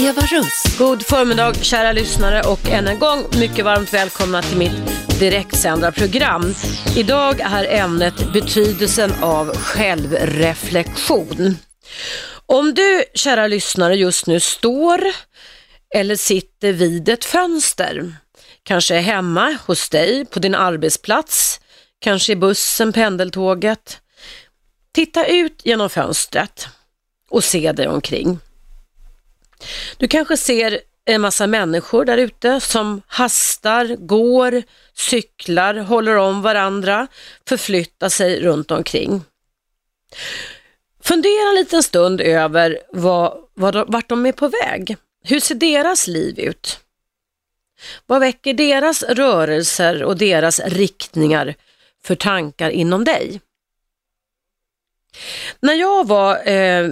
Eva Russ. God förmiddag kära lyssnare och än en gång mycket varmt välkomna till mitt direktsända program. Idag är ämnet betydelsen av självreflektion. Om du kära lyssnare just nu står eller sitter vid ett fönster, kanske hemma hos dig, på din arbetsplats, kanske i bussen, pendeltåget. Titta ut genom fönstret och se dig omkring. Du kanske ser en massa människor där ute som hastar, går, cyklar, håller om varandra, förflyttar sig runt omkring. Fundera en liten stund över vad, vad, vart de är på väg. Hur ser deras liv ut? Vad väcker deras rörelser och deras riktningar för tankar inom dig? När jag var eh,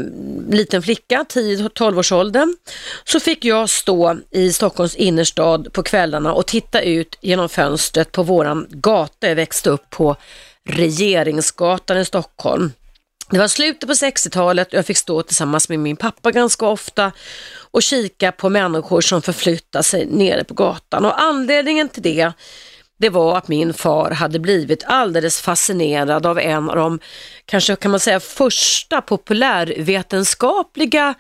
liten flicka, 10-12 års åldern, så fick jag stå i Stockholms innerstad på kvällarna och titta ut genom fönstret på våran gata. Jag växte upp på Regeringsgatan i Stockholm. Det var slutet på 60-talet och jag fick stå tillsammans med min pappa ganska ofta och kika på människor som förflyttar sig nere på gatan. Och anledningen till det det var att min far hade blivit alldeles fascinerad av en av de, kanske kan man säga, första populärvetenskapliga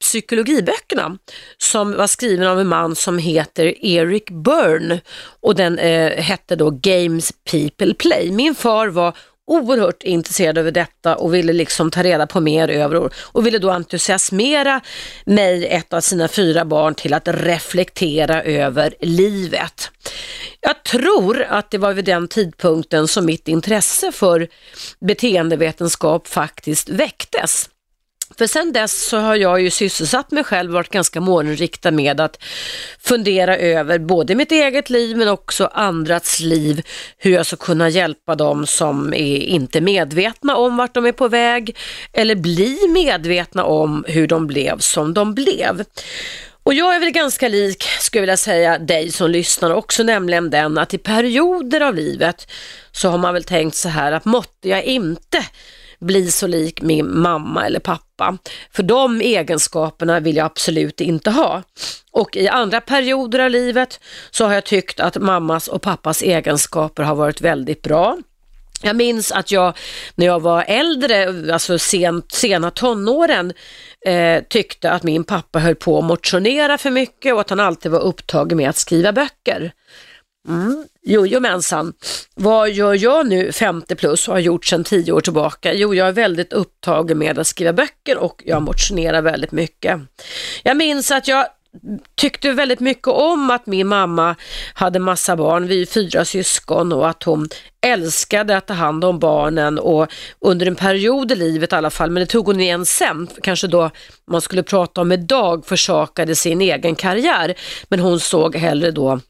psykologiböckerna som var skriven av en man som heter Eric Byrne och den eh, hette då Games People Play. Min far var oerhört intresserad över detta och ville liksom ta reda på mer över och ville då entusiasmera mig, ett av sina fyra barn, till att reflektera över livet. Jag tror att det var vid den tidpunkten som mitt intresse för beteendevetenskap faktiskt väcktes. För sen dess så har jag ju sysselsatt mig själv, varit ganska målinriktad med att fundera över både mitt eget liv men också andras liv, hur jag ska kunna hjälpa dem som är inte medvetna om vart de är på väg eller bli medvetna om hur de blev som de blev. Och jag är väl ganska lik, skulle jag vilja säga, dig som lyssnar också, nämligen den att i perioder av livet så har man väl tänkt så här att måtte jag inte bli så lik min mamma eller pappa. För de egenskaperna vill jag absolut inte ha. Och i andra perioder av livet så har jag tyckt att mammas och pappas egenskaper har varit väldigt bra. Jag minns att jag när jag var äldre, alltså sent, sena tonåren, eh, tyckte att min pappa höll på att motionera för mycket och att han alltid var upptagen med att skriva böcker. Mm. Jojomensan. Vad gör jag nu 50 plus och har gjort sedan 10 år tillbaka? Jo, jag är väldigt upptagen med att skriva böcker och jag motionerar väldigt mycket. Jag minns att jag tyckte väldigt mycket om att min mamma hade massa barn, vi är fyra syskon och att hon älskade att ta hand om barnen och under en period i livet i alla fall, men det tog hon igen sen, kanske då man skulle prata om idag, försakade sin egen karriär, men hon såg hellre då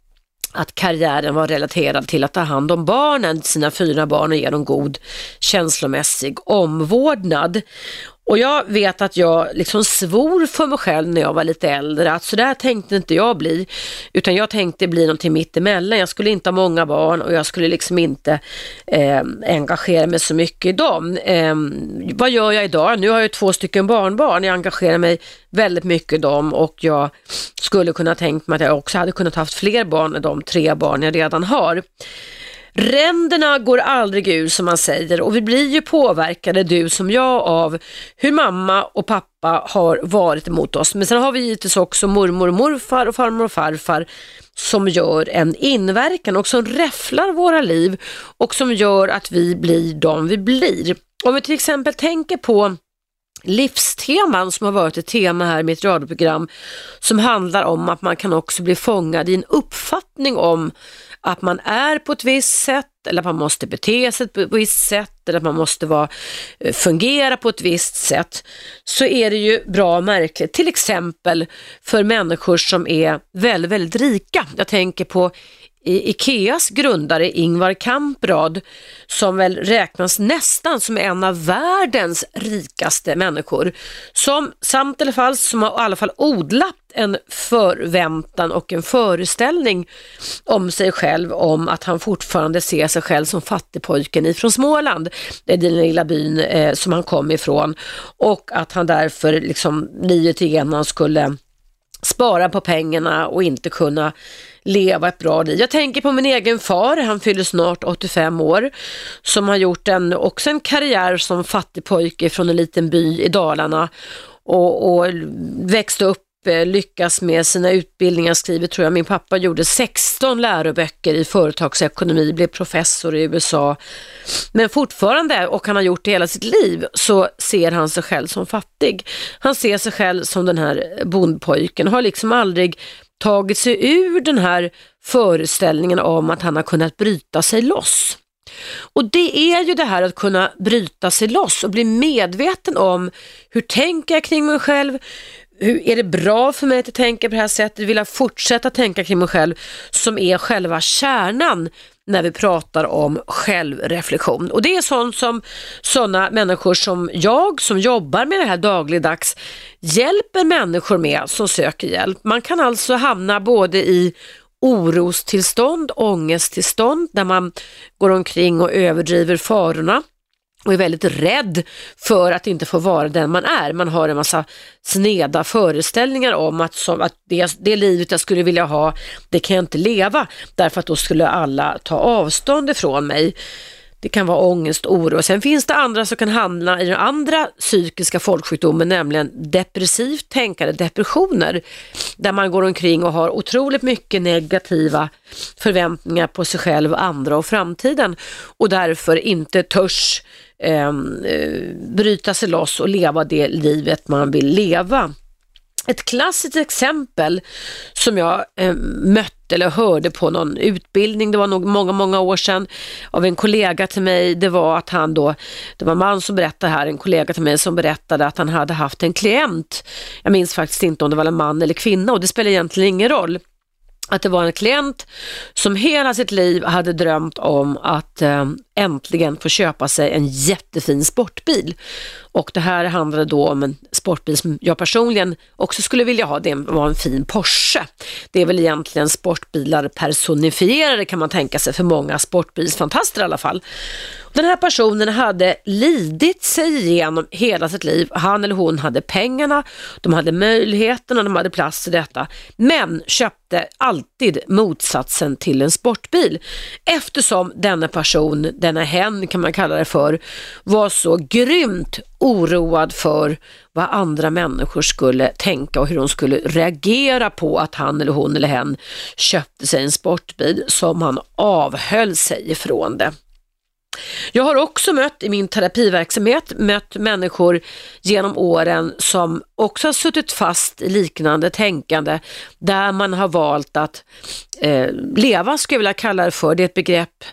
att karriären var relaterad till att ta hand om barnen, sina fyra barn och ge dem god känslomässig omvårdnad. Och jag vet att jag liksom svor för mig själv när jag var lite äldre att så där tänkte inte jag bli, utan jag tänkte bli någonting mittemellan. Jag skulle inte ha många barn och jag skulle liksom inte eh, engagera mig så mycket i dem. Eh, vad gör jag idag? Nu har jag två stycken barnbarn, jag engagerar mig väldigt mycket i dem och jag skulle kunna tänkt mig att jag också hade kunnat haft fler barn än de tre barn jag redan har. Ränderna går aldrig ur som man säger och vi blir ju påverkade, du som jag, av hur mamma och pappa har varit emot oss. Men sen har vi givetvis också mormor och morfar och farmor och farfar som gör en inverkan och som räfflar våra liv och som gör att vi blir de vi blir. Om vi till exempel tänker på livsteman som har varit ett tema här i mitt radioprogram som handlar om att man kan också bli fångad i en uppfattning om att man är på ett visst sätt eller att man måste bete sig på ett visst sätt eller att man måste vara, eh, fungera på ett visst sätt så är det ju bra märkligt. Till exempel för människor som är väldigt, väldigt rika. Jag tänker på Ikeas grundare Ingvar Kamprad som väl räknas nästan som en av världens rikaste människor. Som samt i alla fall, som har i alla fall odlat en förväntan och en föreställning om sig själv om att han fortfarande ser sig själv som fattigpojken ifrån Småland, det är den lilla byn eh, som han kom ifrån och att han därför liksom livet igenom skulle spara på pengarna och inte kunna leva ett bra liv. Jag tänker på min egen far, han fyller snart 85 år, som har gjort en, också en karriär som fattigpojke från en liten by i Dalarna och, och växte upp eh, lyckas med sina utbildningar, skriver tror jag min pappa gjorde 16 läroböcker i företagsekonomi, blev professor i USA. Men fortfarande, och han har gjort det hela sitt liv, så ser han sig själv som fattig. Han ser sig själv som den här bondpojken, har liksom aldrig tagit sig ur den här föreställningen om att han har kunnat bryta sig loss. Och det är ju det här att kunna bryta sig loss och bli medveten om hur tänker jag kring mig själv, hur, är det bra för mig att tänka på det här sättet, vill jag fortsätta tänka kring mig själv som är själva kärnan när vi pratar om självreflektion. Och det är sånt som sådana människor som jag som jobbar med det här dagligdags hjälper människor med som söker hjälp. Man kan alltså hamna både i orostillstånd, ångesttillstånd där man går omkring och överdriver farorna och är väldigt rädd för att inte få vara den man är. Man har en massa sneda föreställningar om att, som, att det, det livet jag skulle vilja ha, det kan jag inte leva därför att då skulle alla ta avstånd ifrån mig. Det kan vara ångest, oro. Sen finns det andra som kan hamna i den andra psykiska folksjukdomen, nämligen depressivt tänkande, depressioner, där man går omkring och har otroligt mycket negativa förväntningar på sig själv, andra och framtiden och därför inte törs Ehm, eh, bryta sig loss och leva det livet man vill leva. Ett klassiskt exempel som jag eh, mötte eller hörde på någon utbildning, det var nog många, många år sedan, av en kollega till mig, det var att han då, det var en man som berättade här, en kollega till mig som berättade att han hade haft en klient, jag minns faktiskt inte om det var en man eller kvinna och det spelar egentligen ingen roll, att det var en klient som hela sitt liv hade drömt om att eh, äntligen få köpa sig en jättefin sportbil. Och det här handlade då om en sportbil som jag personligen också skulle vilja ha, det var en fin Porsche. Det är väl egentligen sportbilar personifierade kan man tänka sig för många sportbilsfantaster i alla fall. Den här personen hade lidit sig igenom hela sitt liv. Han eller hon hade pengarna, de hade möjligheterna, de hade plats till detta, men köpte alltid motsatsen till en sportbil eftersom denna person, denna hen kan man kalla det för, var så grymt oroad för vad andra människor skulle tänka och hur de skulle reagera på att han eller hon eller hen köpte sig en sportbil som han avhöll sig ifrån det. Jag har också mött i min terapiverksamhet mött människor genom åren som också har suttit fast i liknande tänkande där man har valt att eh, leva, skulle jag vilja kalla det för. Det är ett begrepp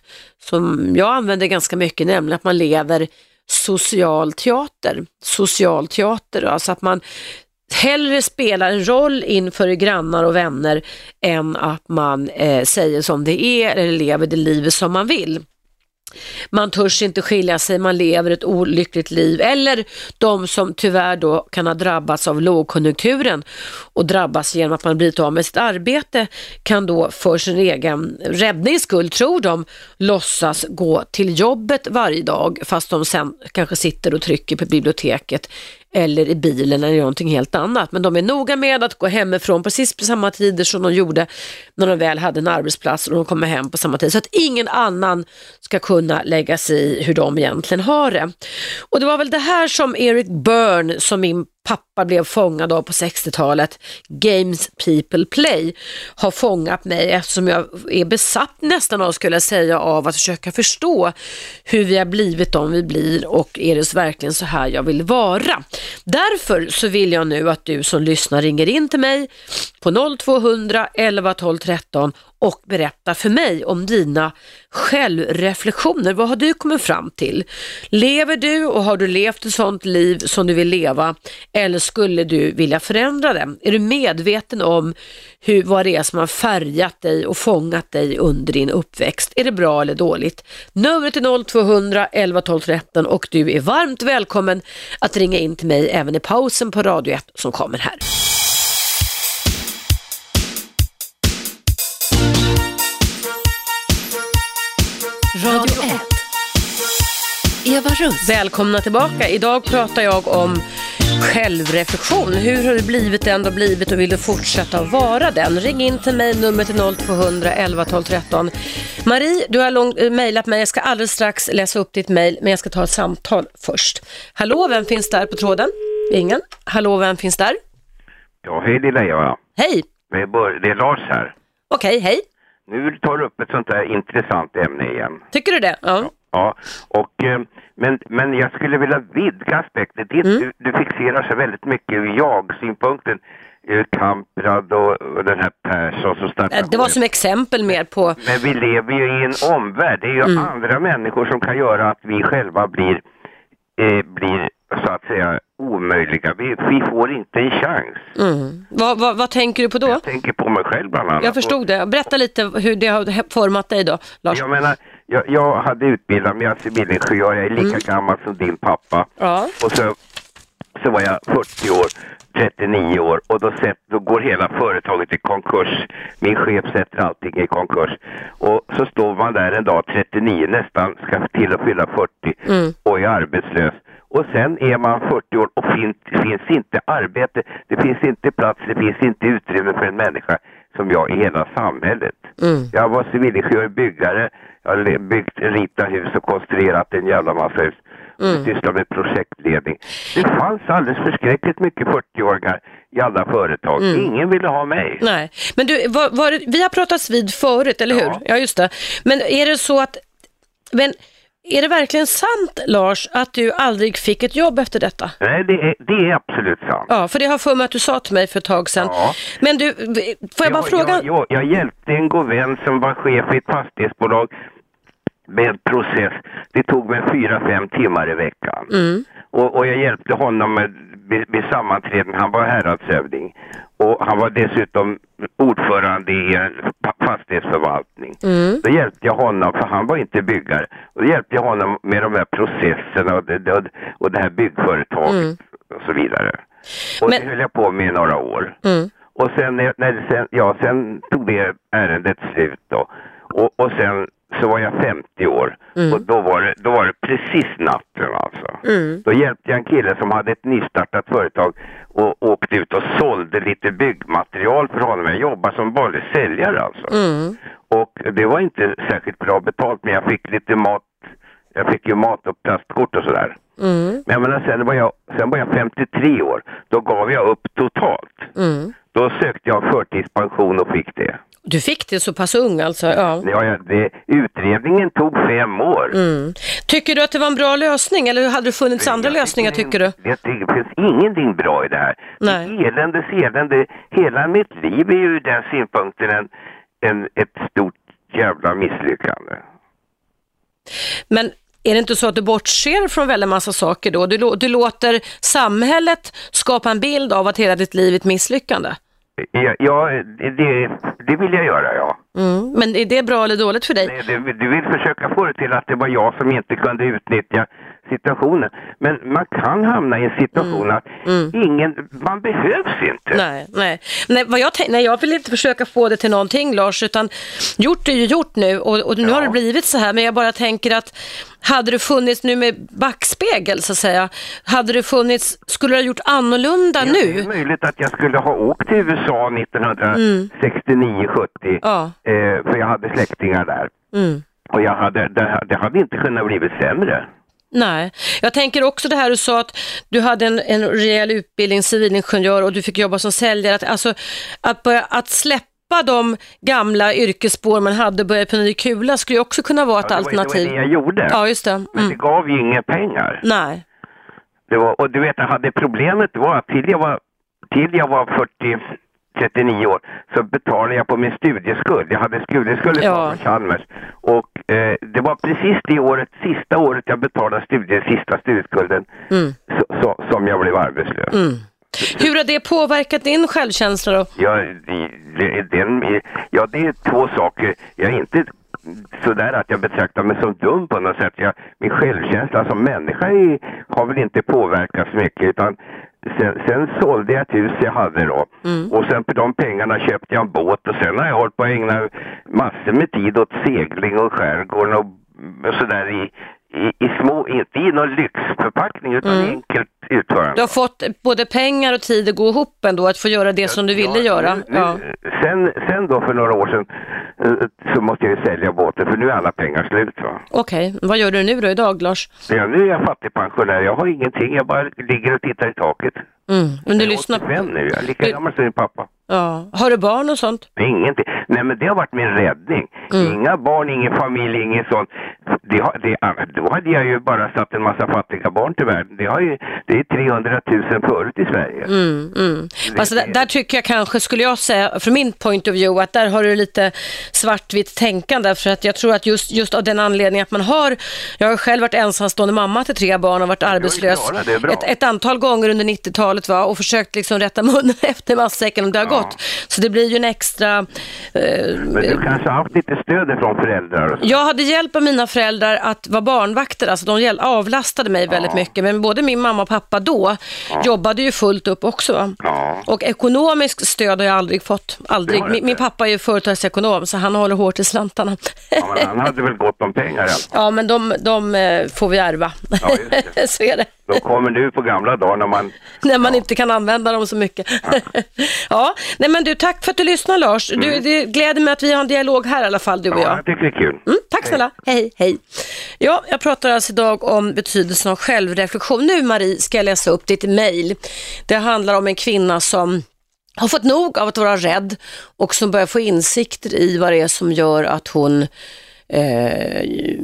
som jag använder ganska mycket, nämligen att man lever social teater. Social teater, alltså att man hellre spelar en roll inför grannar och vänner än att man eh, säger som det är eller lever det livet som man vill. Man törs inte skilja sig, man lever ett olyckligt liv. Eller de som tyvärr då kan ha drabbats av lågkonjunkturen och drabbas genom att man blivit av med sitt arbete kan då för sin egen räddnings skull, tror de, låtsas gå till jobbet varje dag fast de sen kanske sitter och trycker på biblioteket eller i bilen eller någonting helt annat. Men de är noga med att gå hemifrån precis på samma tider som de gjorde när de väl hade en arbetsplats och de kommer hem på samma tid. Så att ingen annan ska kunna lägga sig i hur de egentligen har det. Och det var väl det här som Eric Byrne, som min pappa blev fångad av på 60-talet, Games People Play, har fångat mig eftersom jag är besatt nästan av, skulle jag säga, av att försöka förstå hur vi har blivit de vi blir och är det verkligen så här jag vill vara. Därför så vill jag nu att du som lyssnar ringer in till mig på 0200 11 12 13 och berätta för mig om dina självreflektioner. Vad har du kommit fram till? Lever du och har du levt ett sånt liv som du vill leva eller skulle du vilja förändra det? Är du medveten om hur, vad det är som har färgat dig och fångat dig under din uppväxt? Är det bra eller dåligt? Numret är 0200 11 12 13 och du är varmt välkommen att ringa in till mig även i pausen på Radio 1 som kommer här. Radio 1. Eva Russ. Välkomna tillbaka. Idag pratar jag om Självreflektion, hur har du blivit den du har blivit och vill du fortsätta vara den? Ring in till mig, numret är 0200 11 12 13. Marie, du har lång, äh, mejlat mig, jag ska alldeles strax läsa upp ditt mejl, men jag ska ta ett samtal först. Hallå, vem finns där på tråden? Ingen. Hallå, vem finns där? Ja, hej lilla Eva. Hej. Det är, det är Lars här. Okej, hej. Nu tar du upp ett sånt där intressant ämne igen. Tycker du det? Ja. Ja, och, eh, men, men jag skulle vilja vidga aspekten. Det, Mm. du, du fixerar sig väldigt mycket ur jag-synpunkten. Ur Kamprad och, och den här Persson som startade Äh, Det var som exempel mer på... Men vi lever ju i en omvärld. Det är ju Mm. andra människor som kan göra att vi själva blir, eh, blir så att säga omöjliga. Vi, vi får inte en chans. Mm. Vad, vad, vad tänker du på då? Jag tänker på mig själv bland annat. Jag förstod det. Berätta lite hur det har format dig då, Lars. Jag menar, jag, jag hade utbildat mig som civilingenjör, jag är lika Mm. gammal som din pappa. Ja. Och så, så var jag 40 år, 39 år och då, sett, då går hela företaget i konkurs. Min chef sätter allting i konkurs. Och så står man där en dag 39, nästan ska till att fylla 40 Mm. och är arbetslös. Och sen är man 40 år och fin, finns inte arbete, det finns inte plats, det finns inte utrymme för en människa som jag i hela samhället. Mm. Jag var civilingenjör, byggare, jag har byggt, ritat hus och konstruerat en jävla massa hus. Mm. Sysslar med projektledning. Det fanns alldeles förskräckligt mycket 40-åringar i alla företag. Mm. Ingen ville ha mig. Nej, men du, var, var, vi har pratats vid förut, eller hur? Ja. Ja, just det. Men är det så att, men är det verkligen sant, Lars, att du aldrig fick ett jobb efter detta? Nej, det är, det är absolut sant. Ja, för det har för mig att du sa till mig för ett tag sedan. Ja. Men du, får jag bara fråga? Jag, jag, jag hjälpte en god vän som var chef i ett fastighetsbolag med process. Det tog mig fyra, fem timmar i veckan. Mm. Och, och jag hjälpte honom med, vid, vid sammanträden. Han var häradshövding. Och han var dessutom ordförande i en fa- fastighetsförvaltning. Mm. Då hjälpte jag honom, för han var inte byggare. Då hjälpte jag honom med de här processerna och det, och det här byggföretaget Mm. och så vidare. Och Men- det höll jag på med i några år. Mm. Och sen, när, sen, ja, sen tog det ärendet slut då. Och, och sen så var jag 50 år. Mm. Och då var, det, då var det precis natten alltså. Mm. Då hjälpte jag en kille som hade ett nystartat företag och åkte ut och sålde lite byggmaterial för honom. Jag jobbade som vanlig säljare alltså. Mm. Och det var inte särskilt bra betalt men jag fick lite mat. Jag fick ju mat och plastkort och sådär. Mm. Men jag menar, sen var jag, sen var jag 53 år. Då gav jag upp totalt. Mm. Då sökte jag förtidspension och fick det. Du fick det så pass ung alltså? Ja. Ja, det utredningen tog fem år. Mm. Tycker du att det var en bra lösning eller hade det funnits andra Jag lösningar tycker du? Det, det finns ingenting bra i det här. Nej. Det Eländes elände. Hela mitt liv är ju ur den synpunkten en, en, ett stort jävla misslyckande. Men är det inte så att du bortser från väldigt massa saker då? Du, du låter samhället skapa en bild av att hela ditt liv är ett misslyckande? Ja, ja det, det vill jag göra, ja. Mm. Men är det bra eller dåligt för dig? Nej, Du, du vill försöka få det till att det var jag som inte kunde utnyttja situationen. Men man kan hamna i en situation att ingen, man behövs inte. Nej, nej. nej vad jag, nej jag vill inte försöka få det till någonting Lars, utan gjort är ju gjort nu och, och nu Ja. har det blivit så här, men jag bara tänker att hade det funnits nu med backspegel så att säga, hade det funnits, skulle du ha gjort annorlunda Ja, Det är nu? möjligt att jag skulle ha åkt till USA 1969-70. Ja. Eh, för jag hade släktingar där. Mm. Och jag hade, det, det hade inte kunnat blivit sämre. Nej, jag tänker också det här du sa att du hade en, en rejäl utbildning, civilingenjör och du fick jobba som säljare. Att, alltså, att, börja, att släppa de gamla yrkesspår man hade och börja på ny kula skulle ju också kunna vara ett Ja, det, var, det alternativ. var det jag gjorde. Ja, just det. Men det Mm. gav ju inga pengar. Nej. Det var, och du vet, jag hade problemet var att till jag var, till jag var 40, 39 år så betalade jag på min studieskuld. Jag hade studieskuld Ja. från Chalmers. Och eh, det var precis det året, sista året jag betalade studie, sista studieskulden Mm. så, så, som jag blev arbetslös. Mm. Hur har det påverkat din självkänsla då? Ja, det, det, den, ja, det är två saker. Jag är inte sådär att jag betraktar mig som dum på något sätt. Jag, min självkänsla som människa är, har väl inte påverkats mycket utan sen, sen sålde jag ett hus jag hade då. Mm. Och sen för de pengarna köpte jag en båt och sen har jag hållit på att ägna massor med tid åt segling och skärgården och, och sådär i, i, i små, inte i någon lyxförpackning utan Mm. enkelt, utförande. Du har fått både pengar och tid att gå ihop ändå, att få göra det som du ville Ja, göra. nu- Ja. Sen, sen då för några år sedan eh, så måste jag ju sälja båten för nu är alla pengar slut. Va? Okej, vad gör du nu då idag Lars? Ja, nu är jag fattigpensionär, jag har ingenting, jag bara ligger och tittar i taket. Mm. Men du jag lyssnar 85 på... nu, jag är lika Du- gammal som min pappa. Ja. Har du barn och sånt? Ingenting. Nej men det har varit min räddning. Mm. Inga barn, ingen familj, inget sånt. Det har, det, då hade jag ju bara satt en massa fattiga barn till världen. Det, har ju, det är 300 000 förut i Sverige. Mm, mm. Det- där, där tycker jag kanske, skulle jag säga, från min point of view, att där har du lite svartvitt tänkande. För att jag tror att just, just av den anledningen att man har, jag har själv varit ensamstående mamma till tre barn och varit arbetslös ett, ett antal gånger under 90-talet va? och försökt liksom rätta munnen efter matsäcken om det har Ja. gått. Så det blir ju en extra... Eh, Men du kanske har haft lite stöd från föräldrar jag hade hjälp av mina föräldrar att vara barnvakter, alltså de avlastade mig väldigt mycket. Men både min mamma och pappa då jobbade ju fullt upp också. Ja. Och ekonomiskt stöd har jag aldrig fått. Aldrig. Min, min pappa är ju företagsekonom så han håller hårt i slantarna. Ja, men han hade väl gott om pengar. Ja, men de, de eh, får vi ärva. Ja, så är det. De kommer nu på gamla dagar när man... När man inte kan använda dem så mycket. ja, nej men du, tack för att du lyssnar Lars. Du, det gläder mig att vi har en dialog här i alla fall, du och Mm. Ja, jag. jag tycker det är kul. Mm, tack snälla. Hej, hej. Ja, jag pratar alltså idag om betydelsen av självreflektion. Nu Marie ska jag läsa upp ditt mejl. Det handlar om en kvinna som har fått nog av att vara rädd och som börjar få insikter i vad det är som gör att hon eh,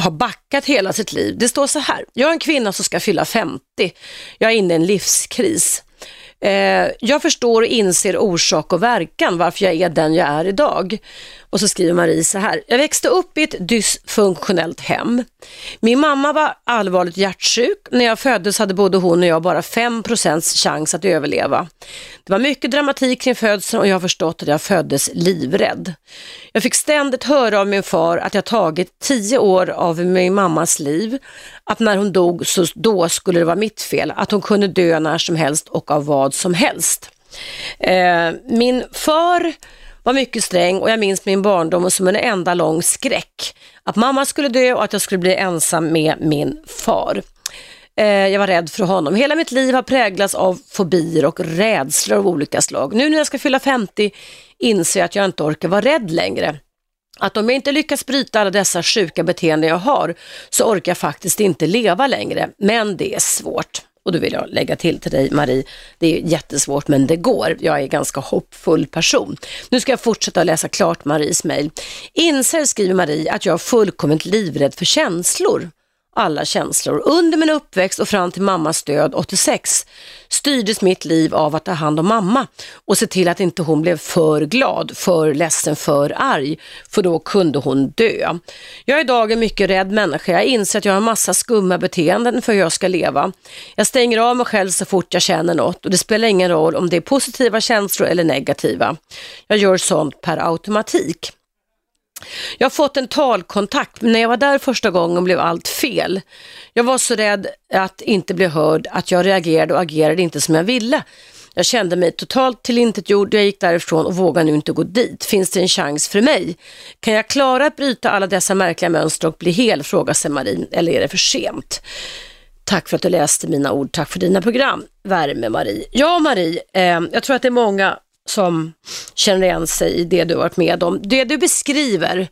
har backat hela sitt liv. Det står så här, jag är en kvinna som ska fylla 50. Jag är inne i en livskris. Eh, jag förstår och inser orsak och verkan varför jag är den jag är idag. Och så skriver Marie så här. Jag växte upp i ett dysfunktionellt hem. Min mamma var allvarligt hjärtsjuk. När jag föddes hade både hon och jag bara 5% chans att överleva. Det var mycket dramatik kring födseln och jag har förstått att jag föddes livrädd. Jag fick ständigt höra av min far att jag tagit 10 år av min mammas liv. Att när hon dog så då skulle det vara mitt fel. Att hon kunde dö när som helst och av vad som helst. Eh, min far var mycket sträng och jag minns min barndom som en enda lång skräck. Att mamma skulle dö och att jag skulle bli ensam med min far. Eh, jag var rädd för honom. Hela mitt liv har präglats av fobier och rädslor av olika slag. Nu när jag ska fylla 50 inser jag att jag inte orkar vara rädd längre. Att om jag inte lyckas bryta alla dessa sjuka beteenden jag har så orkar jag faktiskt inte leva längre. Men det är svårt. Och då vill jag lägga till till dig Marie, det är jättesvårt men det går. Jag är en ganska hoppfull person. Nu ska jag fortsätta läsa klart Maries mejl. Inser, skriver Marie, att jag är fullkomligt livrädd för känslor alla känslor. Under min uppväxt och fram till mammas död 86 styrdes mitt liv av att ta hand om mamma och se till att inte hon blev för glad, för ledsen, för arg, för då kunde hon dö. Jag är idag en mycket rädd människa. Jag inser att jag har massa skumma beteenden för hur jag ska leva. Jag stänger av mig själv så fort jag känner något och det spelar ingen roll om det är positiva känslor eller negativa. Jag gör sånt per automatik. Jag har fått en talkontakt, men när jag var där första gången blev allt fel. Jag var så rädd att inte bli hörd att jag reagerade och agerade inte som jag ville. Jag kände mig totalt tillintetgjord, jag gick därifrån och vågar nu inte gå dit. Finns det en chans för mig? Kan jag klara att bryta alla dessa märkliga mönster och bli hel, frågar sig Marie, eller är det för sent? Tack för att du läste mina ord, tack för dina program. Värme Marie. Ja Marie, eh, jag tror att det är många som känner igen sig i det du har varit med om. Det du beskriver,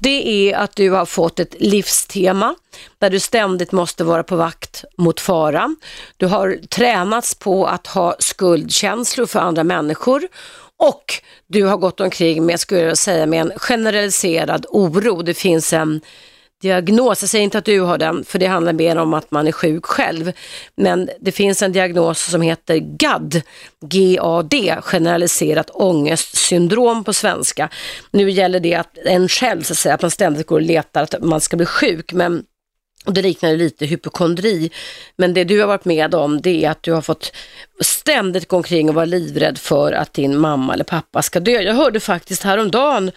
det är att du har fått ett livstema där du ständigt måste vara på vakt mot fara. Du har tränats på att ha skuldkänslor för andra människor och du har gått omkring med, skulle jag säga, med en generaliserad oro. Det finns en diagnos, jag säger inte att du har den, för det handlar mer om att man är sjuk själv. Men det finns en diagnos som heter GAD, G-A-D, generaliserat ångestsyndrom på svenska. Nu gäller det att en själv, så att, säga, att man ständigt går och letar att man ska bli sjuk, men och det liknar ju lite hypokondri. Men det du har varit med om det är att du har fått ständigt gå omkring och vara livrädd för att din mamma eller pappa ska dö. Jag hörde faktiskt häromdagen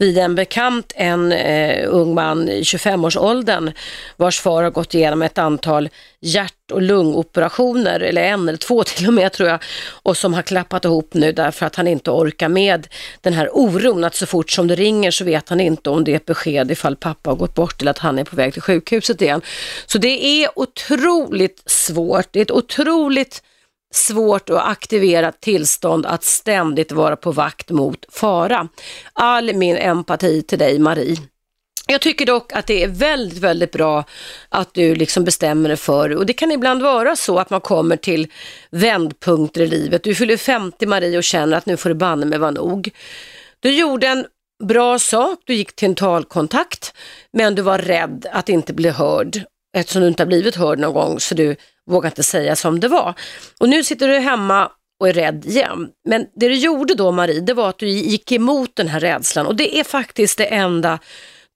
vid en bekant, en eh, ung man i 25-årsåldern vars far har gått igenom ett antal hjärt och lungoperationer, eller en eller två till och med tror jag, och som har klappat ihop nu därför att han inte orkar med den här oron att så fort som det ringer så vet han inte om det är ett besked ifall pappa har gått bort eller att han är på väg till sjukhuset igen. Så det är otroligt svårt, det är ett otroligt svårt och aktiverat tillstånd att ständigt vara på vakt mot fara. All min empati till dig Marie. Jag tycker dock att det är väldigt, väldigt bra att du liksom bestämmer dig för, och det kan ibland vara så att man kommer till vändpunkter i livet. Du fyller 50 Marie och känner att nu får det banne mig vara nog. Du gjorde en bra sak, du gick till en talkontakt, men du var rädd att inte bli hörd eftersom du inte har blivit hörd någon gång så du vågade inte säga som det var. Och nu sitter du hemma och är rädd igen. Men det du gjorde då Marie, det var att du gick emot den här rädslan och det är faktiskt det enda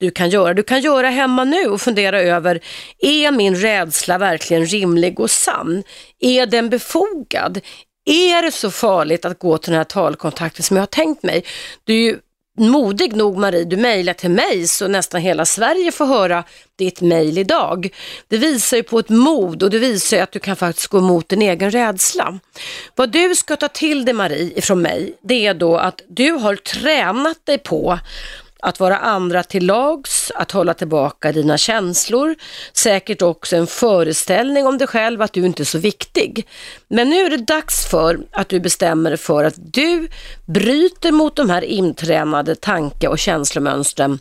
du kan göra. Du kan göra hemma nu och fundera över, är min rädsla verkligen rimlig och sann? Är den befogad? Är det så farligt att gå till den här talkontakten som jag har tänkt mig? Du är ju modig nog Marie, du mejlar till mig så nästan hela Sverige får höra ditt mejl idag. Det visar ju på ett mod och det visar ju att du kan faktiskt gå emot din egen rädsla. Vad du ska ta till dig Marie ifrån mig, det är då att du har tränat dig på att vara andra till lags, att hålla tillbaka dina känslor, säkert också en föreställning om dig själv att du inte är så viktig. Men nu är det dags för att du bestämmer dig för att du bryter mot de här intränade tanke och känslomönstren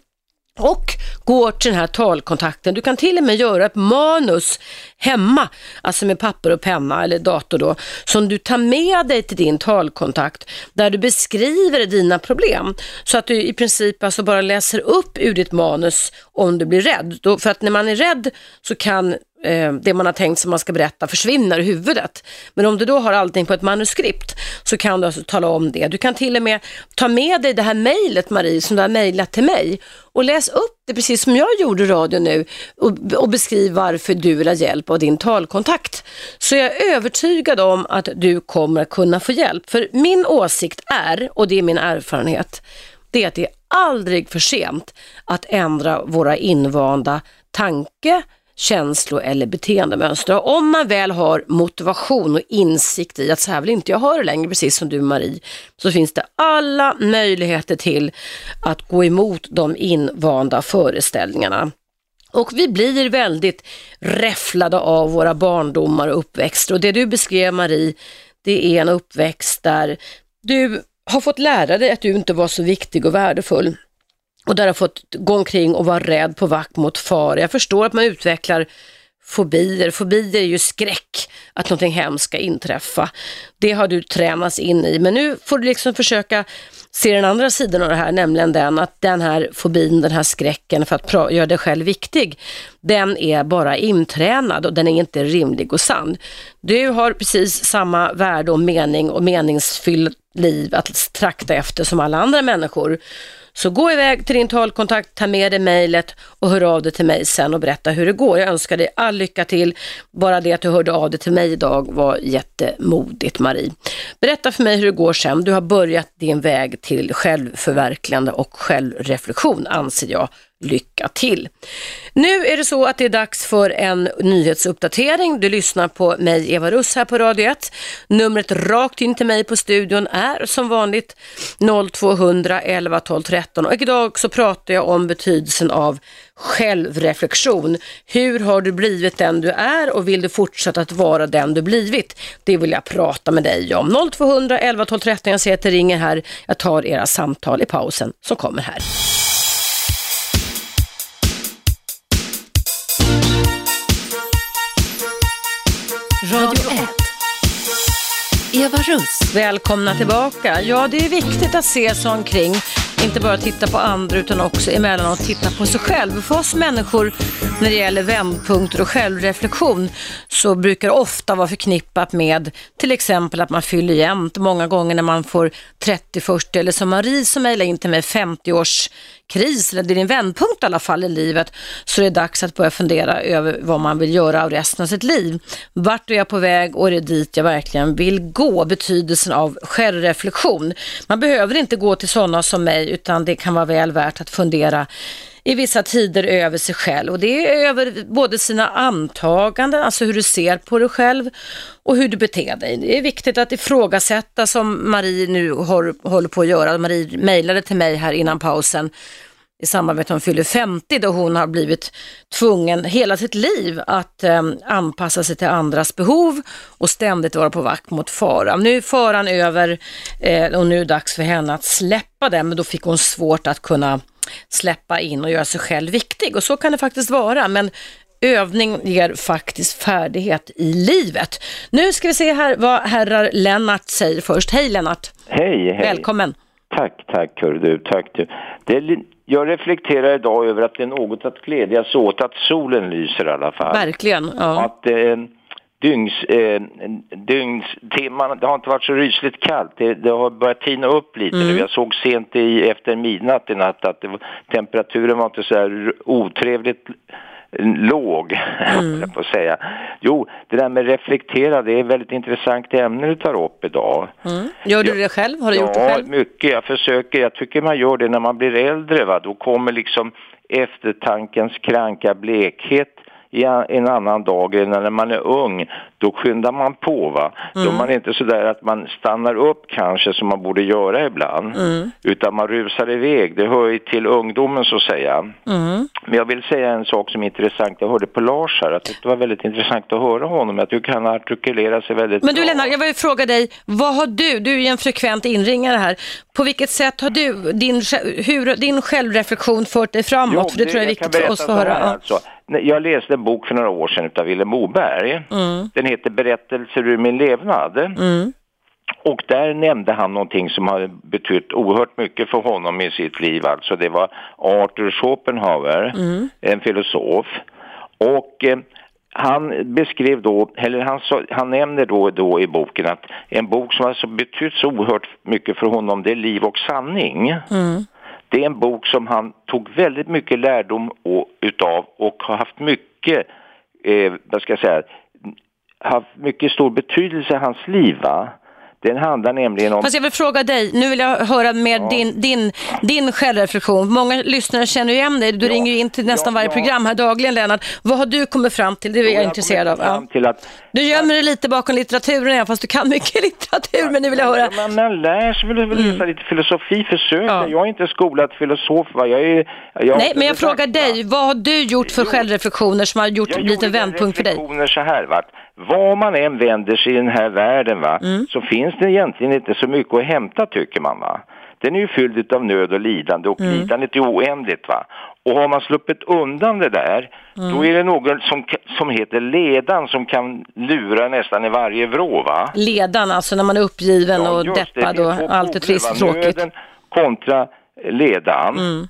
och går till den här talkontakten. Du kan till och med göra ett manus hemma, alltså med papper och penna eller dator då, som du tar med dig till din talkontakt där du beskriver dina problem. Så att du i princip alltså bara läser upp ur ditt manus om du blir rädd. Då, för att när man är rädd så kan eh, det man har tänkt sig man ska berätta försvinner i huvudet. Men om du då har allting på ett manuskript så kan du alltså tala om det. Du kan till och med ta med dig det här mejlet Marie som du har mejlat till mig och läs upp det precis som jag gjorde i radio nu och, och beskriv varför du vill ha hjälp av din talkontakt. Så jag är övertygad om att du kommer att kunna få hjälp. För min åsikt är, och det är min erfarenhet, det är att det är aldrig för sent att ändra våra invanda tanke, känslo eller beteendemönster. Och om man väl har motivation och insikt i att så här vill inte jag ha det längre, precis som du Marie, så finns det alla möjligheter till att gå emot de invanda föreställningarna. Och vi blir väldigt räfflade av våra barndomar och uppväxter och det du beskrev Marie, det är en uppväxt där du har fått lära dig att du inte var så viktig och värdefull och där har fått gå omkring och vara rädd på vakt mot far. Jag förstår att man utvecklar fobier. Fobier är ju skräck, att någonting hemskt ska inträffa. Det har du tränats in i, men nu får du liksom försöka se den andra sidan av det här, nämligen den att den här fobin, den här skräcken för att göra dig själv viktig, den är bara intränad och den är inte rimlig och sann. Du har precis samma värde och mening och meningsfyllt liv att trakta efter som alla andra människor. Så gå iväg till din talkontakt, ta med dig mejlet och hör av dig till mig sen och berätta hur det går. Jag önskar dig all lycka till. Bara det att du hörde av dig till mig idag var jättemodigt Marie. Berätta för mig hur det går sen. Du har börjat din väg till självförverkligande och självreflektion anser jag lycka till. Nu är det så att det är dags för en nyhetsuppdatering. Du lyssnar på mig, Eva Russ, här på Radio 1. Numret rakt in till mig på studion är som vanligt 0200 11 12 13 och idag så pratar jag om betydelsen av självreflektion. Hur har du blivit den du är och vill du fortsätta att vara den du blivit? Det vill jag prata med dig om. 0200 11 12 13. Jag ser att det ringer här. Jag tar era samtal i pausen som kommer här. Radio 1. Eva Russ. Välkomna tillbaka. Ja, det är viktigt att se sig omkring. Inte bara titta på andra utan också emellanåt titta på sig själv. För oss människor när det gäller vändpunkter och självreflektion så brukar det ofta vara förknippat med till exempel att man fyller jämnt. Många gånger när man får 30, 40 eller som Marie som mejlar in till mig 50 års kris, eller det är en vändpunkt i alla fall i livet, så det är dags att börja fundera över vad man vill göra av resten av sitt liv. Vart är jag på väg och är det dit jag verkligen vill gå? Betydelsen av självreflektion. Man behöver inte gå till sådana som mig utan det kan vara väl värt att fundera i vissa tider över sig själv och det är över både sina antaganden, alltså hur du ser på dig själv och hur du beter dig. Det är viktigt att ifrågasätta som Marie nu håller på att göra. Marie mejlade till mig här innan pausen i samband med att hon fyller 50 då hon har blivit tvungen hela sitt liv att eh, anpassa sig till andras behov och ständigt vara på vakt mot fara. Nu är faran över eh, och nu är det dags för henne att släppa den men då fick hon svårt att kunna släppa in och göra sig själv viktig och så kan det faktiskt vara men övning ger faktiskt färdighet i livet. Nu ska vi se här vad herrar Lennart säger först. Hej Lennart! Hej, hej! Välkommen! Tack, tack hör du, tack du. Det är, jag reflekterar idag över att det är något att glädjas åt att solen lyser i alla fall. Verkligen, ja. Att eh, dygns, eh, dygns timman, det har inte varit så rysligt kallt. Det, det har börjat tina upp lite mm. nu. Jag såg sent i, efter midnatt i natt att var, temperaturen var inte så här otrevligt låg, mm. på att säga. Jo, det där med reflektera, det är ett väldigt intressant ämne du tar upp idag. Mm. Gör du det själv? Har du ja, gjort det själv? Ja, mycket. Jag försöker. Jag tycker man gör det när man blir äldre. Va? Då kommer liksom eftertankens kranka blekhet i en annan dag än när man är ung, då skyndar man på va. Mm. Då är man inte sådär att man stannar upp kanske som man borde göra ibland. Mm. Utan man rusar iväg, det hör ju till ungdomen så att säga. Mm. Men jag vill säga en sak som är intressant, jag hörde på Lars här, att det var väldigt intressant att höra honom. Jag tycker han artikulerar sig väldigt Men du Lennart, jag vill fråga dig, vad har du, du är ju en frekvent inringare här, på vilket sätt har du, din, hur, din självreflektion fört dig framåt? Jo, För det, det tror jag är viktigt för oss att höra. Alltså. Jag läste en bok för några år sedan av Vilhelm Moberg. Mm. Den heter Berättelser ur min levnad. Mm. Och där nämnde han någonting som har betytt oerhört mycket för honom i sitt liv. Alltså det var Arthur Schopenhauer, mm. en filosof. Och eh, han beskrev då, eller han, han nämner då, då i boken att en bok som har så betytt så oerhört mycket för honom det är Liv och sanning. Mm. Det är en bok som han tog väldigt mycket lärdom och, utav och har haft mycket, eh, vad ska jag säga, haft mycket stor betydelse i hans liv. Va? Den handlar nämligen om... Fast jag vill fråga dig, nu vill jag höra mer ja. din, din, din självreflektion. Många lyssnare känner ju igen dig, du ja. ringer ju in till nästan ja, varje program här dagligen Lennart. Vad har du kommit fram till? Det är jag, jag intresserad av. Ja. Till att, du gömmer dig lite bakom litteraturen, fast du kan mycket litteratur, men nu vill jag höra. Man, man lär sig väl mm. lite filosofi, försök. Jag är inte skolad filosof, va? Jag är, jag Nej, men jag frågar dig, vad har du gjort för självreflektioner som har gjort en liten vändpunkt för dig? Jag så här, va? Var man än vänder sig i den här världen va, mm. så finns det egentligen inte så mycket att hämta tycker man va. Den är ju fylld av nöd och lidande och mm. lidandet är oändligt va. Och har man sluppit undan det där, mm. då är det någon som, som heter ledan som kan lura nästan i varje vrå va. Ledan, alltså när man är uppgiven ja, och deppad och allt är trist och tråkigt. Nöden kontra ledan. Mm.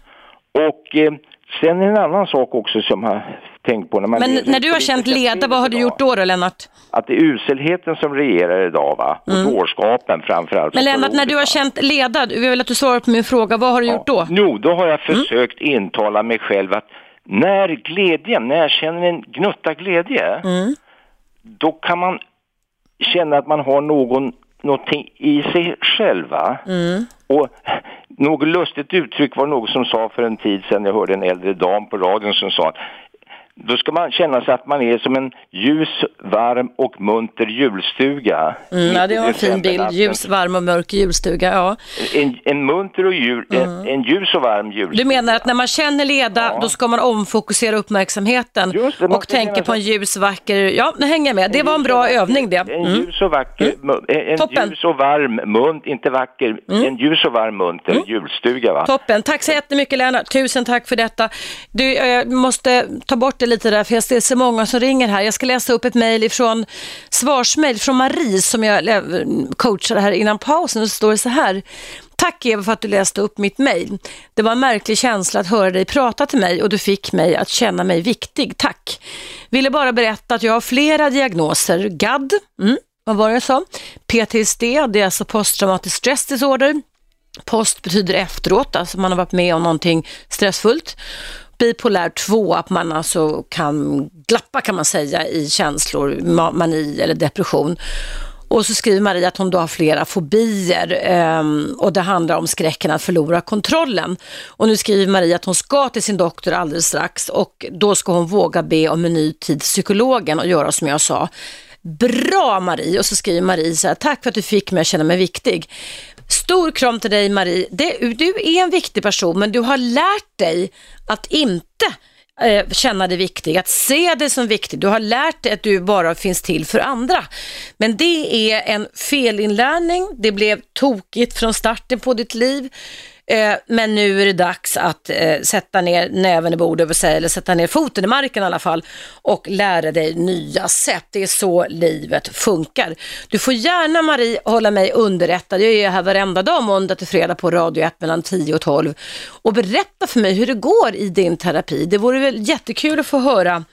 Och eh, sen en annan sak också som har tänkt på. När man Men när du har känt leda, vad har du gjort då, då Lennart? Att det är uselheten som regerar idag va? Och mm. dårskapen framförallt. Men Lennart, när du har känt leda, jag vill att du svarar på min fråga, vad har du ja. gjort då? Jo, då har jag mm. försökt mm. intala mig själv att när glädjen, när jag känner en gnutta glädje, mm. då kan man känna att man har någon, någonting i sig själv. Mm. Och något lustigt uttryck var något som sa för en tid sedan, jag hörde en äldre dam på radion som sa att då ska man känna sig att man är som en ljus, varm och munter julstuga. Mm, ja, det var en fin bild. Ljus, varm och mörk julstuga, ja. En, en munter och jul, mm. en, en, ljus och varm julstuga. Du menar att när man känner leda, ja. då ska man omfokusera uppmärksamheten Just, och tänka på en ljus, vacker, ja, nu hänger jag med. Det var en bra övning det. Mm. En ljus och vacker, mm. en Toppen. ljus och varm munt, inte vacker, mm. en ljus och varm munter mm. julstuga va. Toppen, tack så jättemycket Lennart, tusen tack för detta. Du, jag måste ta bort det lite där, för jag ser så många som ringer här. Jag ska läsa upp ett mejl ifrån svarsmejl från Marie som jag eh, coachade här innan pausen. Och så står det så här. Tack Eva för att du läste upp mitt mejl. Det var en märklig känsla att höra dig prata till mig och du fick mig att känna mig viktig. Tack. Ville bara berätta att jag har flera diagnoser. GAD, mm, vad var det jag sa? PTSD, det är alltså posttraumatisk stress disorder. Post betyder efteråt, alltså man har varit med om någonting stressfullt bipolär 2, att man alltså kan glappa kan man säga i känslor, mani eller depression. Och så skriver Marie att hon då har flera fobier eh, och det handlar om skräcken att förlora kontrollen. Och nu skriver Marie att hon ska till sin doktor alldeles strax och då ska hon våga be om en ny tid psykologen och göra som jag sa. Bra Marie! Och så skriver Marie så här, tack för att du fick mig att känna mig viktig. Stor kram till dig Marie. Det, du är en viktig person men du har lärt dig att inte eh, känna dig viktig, att se dig som viktig. Du har lärt dig att du bara finns till för andra. Men det är en felinlärning, det blev tokigt från starten på ditt liv. Eh, men nu är det dags att eh, sätta ner näven i bordet, eller sätta ner foten i marken i alla fall och lära dig nya sätt. Det är så livet funkar. Du får gärna Marie hålla mig underrättad. Jag är här varenda dag måndag till fredag på Radio 1 mellan 10 och 12 och berätta för mig hur det går i din terapi. Det vore väl jättekul att få höra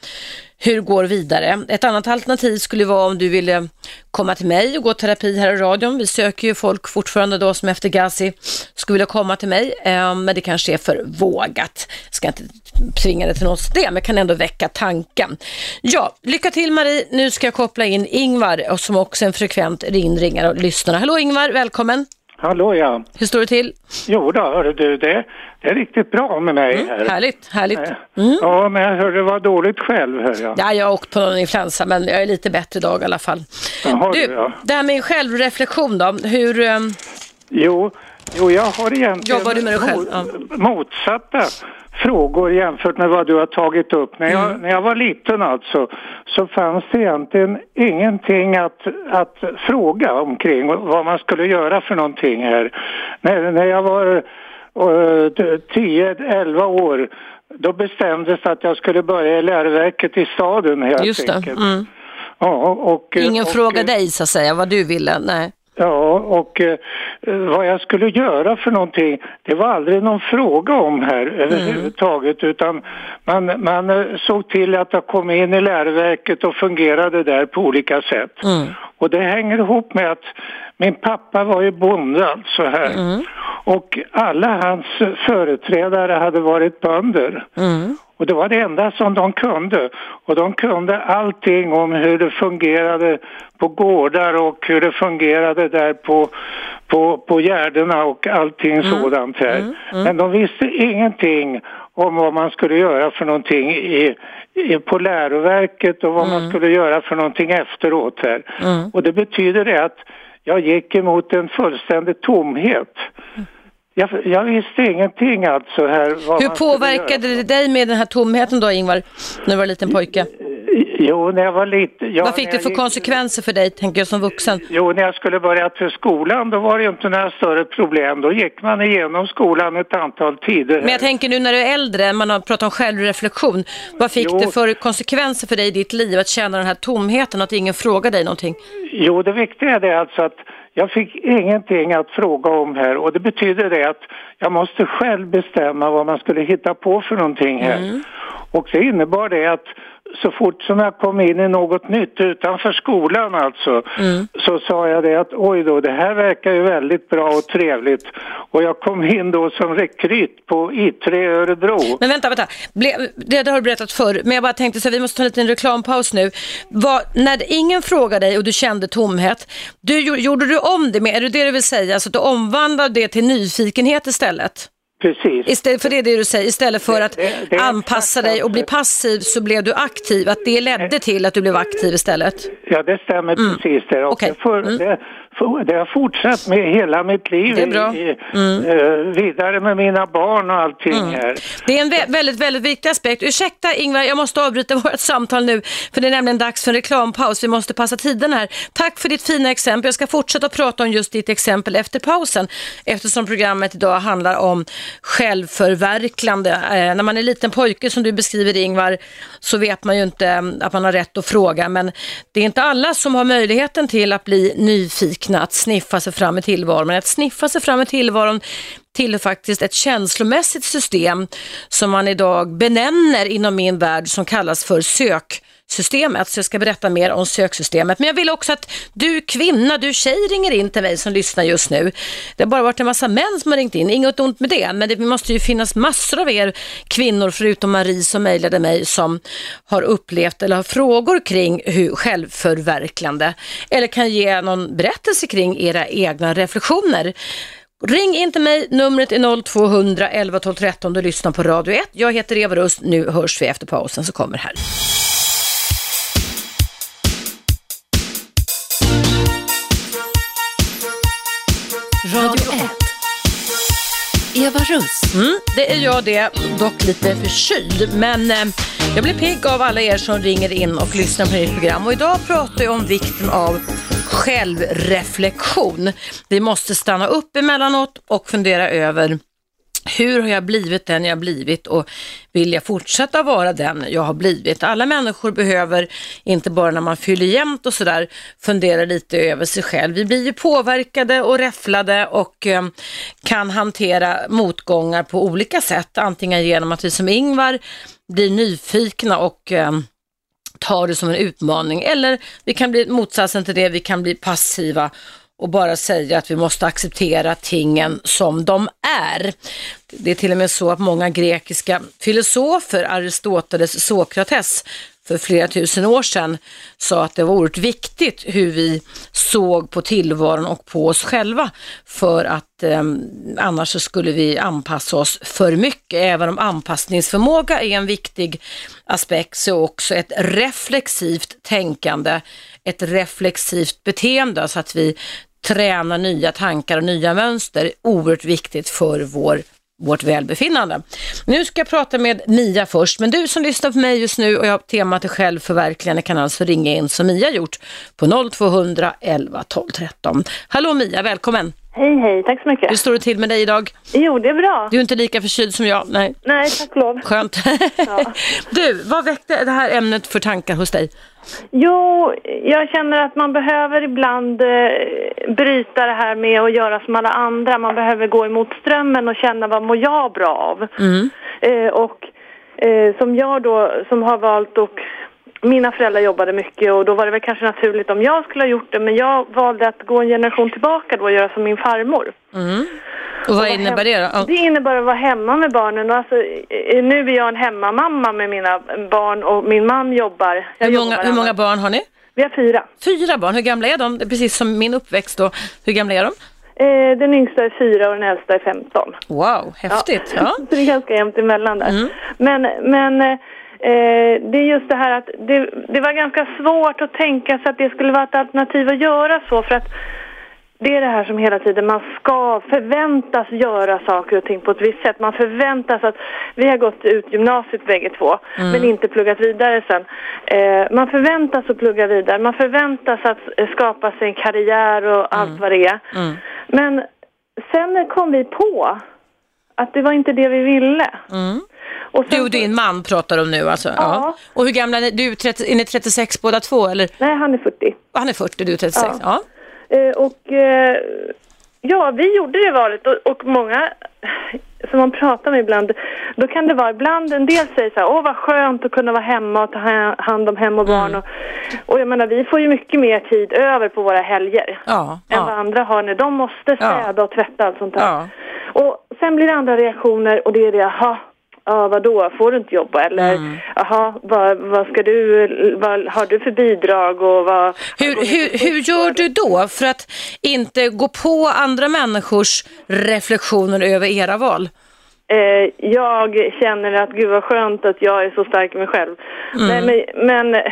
hur går vidare. Ett annat alternativ skulle vara om du ville komma till mig och gå terapi här i radion. Vi söker ju folk fortfarande då som efter Gazi skulle vilja komma till mig, eh, men det kanske är för vågat. Jag ska inte tvinga dig till något det, men kan ändå väcka tanken. Ja, lycka till Marie. Nu ska jag koppla in Ingvar som också är en frekvent inringare och lyssnare. Hallå Ingvar, välkommen! Hallå ja. Hur står det till? Jo då, hörru du, det, det är riktigt bra med mig mm, här. Härligt, härligt. Mm. Ja, men jag hörde det var dåligt själv, hör jag. Ja, jag har åkt på någon influensa, men jag är lite bättre idag i alla fall. Jaha, du, ja. det här med självreflektion då, hur... Um... Jo, jo, jag har egentligen Jobbar du med dig själv? Ja. motsatta frågor jämfört med vad du har tagit upp. När jag, mm. när jag var liten alltså så fanns det egentligen ingenting att, att fråga omkring vad man skulle göra för någonting här. När, när jag var uh, 10-11 år då bestämdes att jag skulle börja i läroverket i staden helt Just det. enkelt. Mm. Ja, och, Ingen och, fråga dig så att säga vad du ville, nej. Ja, och eh, vad jag skulle göra för någonting, det var aldrig någon fråga om här överhuvudtaget utan man, man eh, såg till att jag kom in i läroverket och fungerade där på olika sätt. Mm. Och det hänger ihop med att min pappa var ju bonde alltså här Mm. och alla hans företrädare hade varit bönder. Mm. Och det var det enda som de kunde. Och de kunde allting om hur det fungerade på gårdar och hur det fungerade där på, på, på gärdena och allting Mm. sådant här. Men de visste ingenting om vad man skulle göra för någonting i, i, på läroverket och vad man skulle göra för någonting efteråt här. Mm. Och det betyder det att jag gick emot en fullständig tomhet. Jag, jag visste ingenting alltså här. Hur påverkade det dig med den här tomheten då Ingvar, när du var liten pojke? Jo, när jag var liten. Ja, Vad fick det för gick- konsekvenser för dig, tänker jag som vuxen? Jo, när jag skulle börja till skolan då var det inte några större problem. Då gick man igenom skolan ett antal tider. Men jag tänker nu när du är äldre, man har pratat om självreflektion. Vad fick Jo. det för konsekvenser för dig i ditt liv att känna den här tomheten, att ingen frågar dig någonting? Jo, det viktiga är det alltså att jag fick ingenting att fråga om här och det betyder det att jag måste själv bestämma vad man skulle hitta på för någonting här. Mm. Och det innebar det att så fort som jag kom in i något nytt utanför skolan alltså Mm. så sa jag det att oj då, det här verkar ju väldigt bra och trevligt. Och jag kom in då som rekryt på I3 Örebro. Men vänta, vänta. Det, det har du berättat förr, men jag bara tänkte så här, vi måste ta en liten reklampaus nu. Vad, när ingen frågade dig och du kände tomhet, du, gjo- gjorde du om det med, är det det du vill säga, alltså att du omvandlade det till nyfikenhet istället? Precis. Istället för det det du säger, istället för att Det- det anpassa dig och bli passiv så blev du aktiv, att det ledde till att du blev aktiv istället. Ja, det stämmer precis det. Och Mm. Det, för, Mm. det, det har fortsatt med hela mitt liv. Det är bra. Mm. Eh, vidare med mina barn och allting här. Det är en vä- väldigt, väldigt viktig aspekt. Ursäkta Ingvar, jag måste avbryta vårt samtal nu, för det är nämligen dags för en reklampaus. Vi måste passa tiden här. Tack för ditt fina exempel. Jag ska fortsätta prata om just ditt exempel efter pausen, eftersom programmet idag handlar om självförverkligande. Eh, när man är liten pojke, som du beskriver Ingvar, så vet man ju inte eh, att man har rätt att fråga, men det är inte alla som har möjligheten till att bli nyfikna, att sniffa sig fram i tillvaron. Men att sniffa sig fram i tillvaron tillhör faktiskt ett känslomässigt system som man idag benämner inom min värld som kallas för sök söksystemet. Så jag ska berätta mer om söksystemet. Men jag vill också att du kvinna, du tjej ringer in till mig som lyssnar just nu. Det har bara varit en massa män som har ringt in, inget ont med det. Men det måste ju finnas massor av er kvinnor, förutom Marie som mejlade mig, som har upplevt eller har frågor kring hur självförverkligande eller kan ge någon berättelse kring era egna reflektioner. Ring in till mig, numret är 0200 11 12 13. Du lyssnar på Radio 1. Jag heter Eva Rust. Nu hörs vi efter pausen så kommer här. Eva Russ. Mm, det är jag det, dock lite förkyld. Men eh, jag blir pigg av alla er som ringer in och lyssnar på mitt program. Och idag pratar jag om vikten av självreflektion. Vi måste stanna upp emellanåt och fundera över hur har jag blivit den jag blivit och vill jag fortsätta vara den jag har blivit? Alla människor behöver, inte bara när man fyller jämnt och sådär, fundera lite över sig själv. Vi blir ju påverkade och räfflade och eh, kan hantera motgångar på olika sätt. Antingen genom att vi som Ingvar blir nyfikna och eh, tar det som en utmaning eller vi kan bli motsatsen till det, vi kan bli passiva och bara säga att vi måste acceptera tingen som de är. Det är till och med så att många grekiska filosofer, Aristoteles, Sokrates, för flera tusen år sedan sa att det var oerhört viktigt hur vi såg på tillvaron och på oss själva för att eh, annars så skulle vi anpassa oss för mycket. Även om anpassningsförmåga är en viktig aspekt så också ett reflexivt tänkande, ett reflexivt beteende så att vi tränar nya tankar och nya mönster oerhört viktigt för vår vårt välbefinnande. Nu ska jag prata med Mia först, men du som lyssnar på mig just nu och jag har temat är självförverkligande kan alltså ringa in som Mia gjort på 0200 11 12 13. Hallå Mia, välkommen! Hej, hej, tack så mycket. Hur står det till med dig idag? Jo, det är bra. Du är inte lika förkyld som jag, nej. Nej, tack lov. Skönt. Ja. Du, vad väckte det här ämnet för tankar hos dig? Jo, jag känner att man behöver ibland eh, bryta det här med att göra som alla andra. Man behöver gå emot strömmen och känna vad mår jag bra av. Mm. Eh, och eh, som jag då, som har valt och mina föräldrar jobbade mycket och då var det väl kanske naturligt om jag skulle ha gjort det men jag valde att gå en generation tillbaka då och göra som min farmor. Mm. Och vad Och innebär det då? Ja. Det innebär att vara hemma med barnen. Och alltså, eh, nu är jag en hemmamamma med mina barn och min man jobbar. Hur jobbar många, hur varannan- många barn har ni? Vi har fyra. Fyra barn, hur gamla är de? Precis som min uppväxt då. Hur gamla är de? Eh, den yngsta är fyra och den äldsta är 15. Wow, häftigt. Ja. Så det är ganska jämnt emellan där. Mm. Men, men eh, det är just det här att det, det var ganska svårt att tänka sig att det skulle vara ett alternativ att göra så för att det är det här som hela tiden man ska förväntas göra saker och ting på ett visst sätt. Man förväntas att vi har gått ut gymnasiet bägge två men inte pluggat vidare sen. Eh, man förväntas att plugga vidare. Man förväntas att skapa sig en karriär och allt vad det är. Mm. Men sen kom vi på att det var inte det vi ville. Mm. Och sen Du och din man pratar om nu alltså? Ja. Och hur gamla är du? 30, är ni 36 båda två eller? Nej, han är 40. Han är 40, du är 36. Ja. Ja. Eh, och eh, ja, vi gjorde det valet och, och många som man pratar med ibland, då kan det vara ibland en del säger så här, åh vad skönt att kunna vara hemma och ta ha- hand om hem och Mm. barn. Och, och jag menar, vi får ju mycket mer tid över på våra helger Ja, än vad ja. andra har när de måste städa och tvätta och allt sånt där. Ja. Och sen blir det andra reaktioner och det är det, jaha, ja vadå, får du inte jobba eller Mm. jaha, vad, vad ska du, vad har du för bidrag och vad... Hur, hur, hur gör du då för att inte gå på andra människors reflektioner över era val? Eh, jag känner att gud vad skönt att jag är så stark i mig själv. Mm. Men, men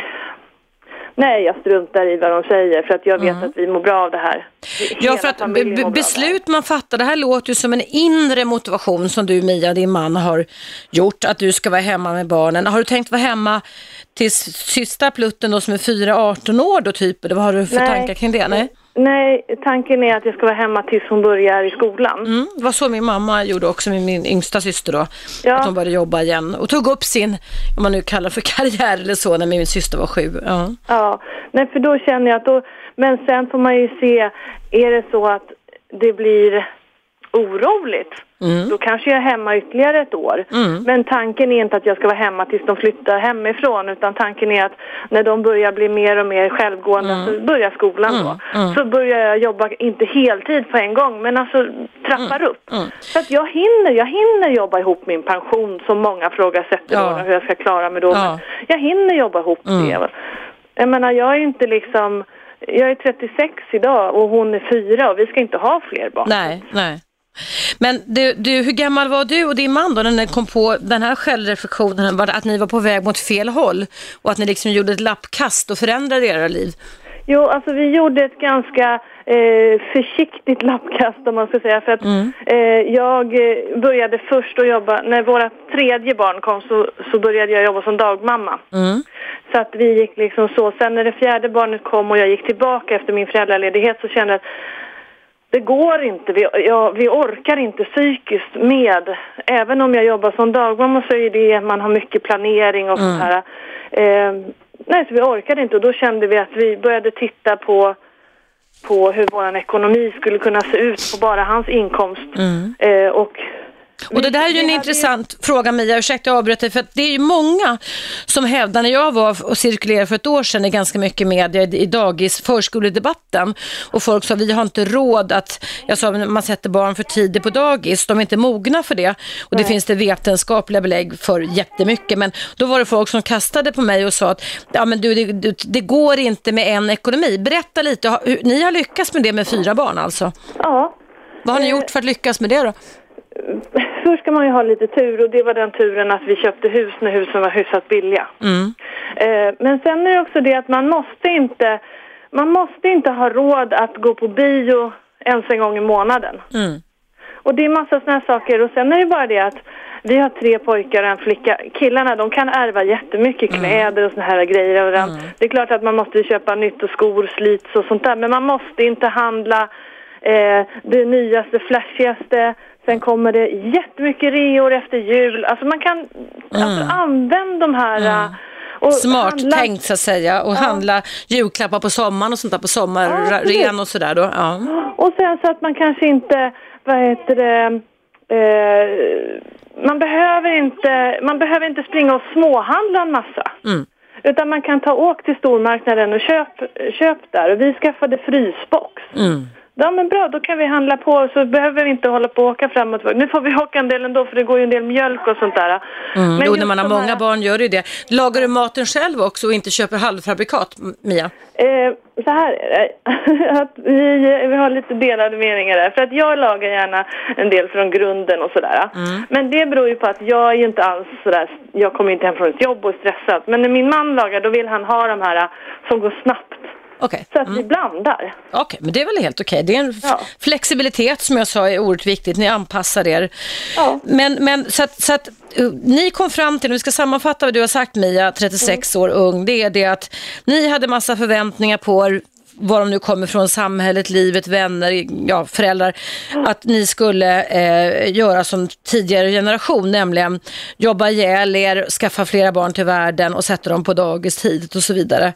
nej, jag struntar i vad de säger för att jag vet att vi mår bra av det här. Mm. Ja, för att beslut man fattar, det här låter ju som en inre motivation som du Mia, din man, har gjort, att du ska vara hemma med barnen. Har du tänkt vara hemma till sista plutten då som är 4-18 år då typ? Eller vad har du för Nej. tankar kring det? Nej? Nej, tanken är att jag ska vara hemma tills hon börjar i skolan. Mm, det var så min mamma gjorde också med min yngsta syster då. Ja. Att hon började jobba igen och tog upp sin, om man nu kallar för karriär eller så, när min syster var sju. Ja. Ja, nej för då känner jag att då, men sen får man ju se, är det så att det blir oroligt Då kanske jag är hemma ytterligare ett år. Men tanken är inte att jag ska vara hemma tills de flyttar hemifrån utan tanken är att när de börjar bli mer och mer självgående, så börjar skolan då, så börjar jag jobba, inte heltid på en gång, men alltså trappar upp. Så att jag hinner, jag hinner jobba ihop min pension som många frågasätter Ja. då, hur jag ska klara mig då. Ja. Jag hinner jobba ihop det. Jag menar, jag är inte liksom, jag är 36 idag och hon är fyra och vi ska inte ha fler barn. Nej, nej. Men du, du, hur gammal var du och din man då när ni kom på den här självreflektionen, att ni var på väg mot fel håll och att ni liksom gjorde ett lappkast och förändrade era liv? Jo, alltså vi gjorde ett ganska eh, försiktigt lappkast om man ska säga. För att eh, jag eh, började först att jobba, när våra tredje barn kom så, så började jag jobba som dagmamma. Så att vi gick liksom så. Sen när det fjärde barnet kom och jag gick tillbaka efter min föräldraledighet så kände jag att det går inte, vi, ja, vi orkar inte psykiskt med, även om jag jobbar som dagmamma så är det, man har mycket planering och sånt här. Eh, nej, så vi orkade inte och då kände vi att vi började titta på, på hur vår ekonomi skulle kunna se ut på bara hans inkomst. Eh, och Och det där är ju en intressant fråga Mia, ursäkta jag avbröt dig, för att det är ju många som hävdar, när jag var och cirkulerade för ett år sedan i ganska mycket media i dagis förskoledebatten och folk sa vi har inte råd att, jag sa man sätter barn för tidigt på dagis, de är inte mogna för det. Och det finns det vetenskapliga belägg för jättemycket. Men då var det folk som kastade på mig och sa att ja men du det, det, går inte med en ekonomi. Berätta lite, ni har lyckats med det med fyra barn alltså. Ja, Vad har ni gjort för att lyckas med det då? först ska man ju ha lite tur och det var den turen att vi köpte hus när husen var hyfsat billiga. Eh, men sen är det också det att man måste inte, man måste inte ha råd att gå på bio ens en gång i månaden. Och det är massa sådana här saker och sen är det bara det att vi har tre pojkar och en flicka. Killarna de kan ärva jättemycket kläder och såna här grejer överallt. Det är klart att man måste köpa nytt och skor slits och sånt där men man måste inte handla eh, det nyaste, flashigaste. Sen kommer det jättemycket reor efter jul. Alltså man kan alltså, använda de här eh, och Smart handla- tänkt så att säga och handla julklappar på sommaren och sånt där på sommarren och sådär då. Ja. Och sen så att man kanske inte, vad heter det, eh, man behöver inte, man behöver inte springa och småhandla en massa. Utan man kan ta åk till stormarknaden och köp, köp där. Och vi skaffade frysbox. Ja men bra, då kan vi handla på så behöver vi inte hålla på och åka fram och tillbaka. Nu får vi åka en del ändå för det går ju en del mjölk och sånt där. Mm. Men Jo, när man har här- många barn gör det ju det. Lagar du maten själv också och inte köper halvfabrikat, Mia? Eh, så här är det. att vi, vi har lite delade meningar där. För att jag lagar gärna en del från grunden och sådär. Men det beror ju på att jag är ju inte alls sådär, jag kommer inte hem från ett jobb och är stressad. Men när min man lagar då vill han ha de här som går snabbt. Okej, Så att vi blandar. Okej, men det är väl helt okej. Det är en Ja. flexibilitet som jag sa är oerhört viktigt. Ni anpassar er. Ja. Men, men så att, så att uh, ni kom fram till, om vi ska sammanfatta vad du har sagt Mia, 36 år ung, det är det att ni hade massa förväntningar på er var de nu kommer från, samhället, livet, vänner, ja, föräldrar, att ni skulle eh, göra som tidigare generation, nämligen jobba ihjäl er, skaffa flera barn till världen och sätta dem på dagis tidigt och så vidare.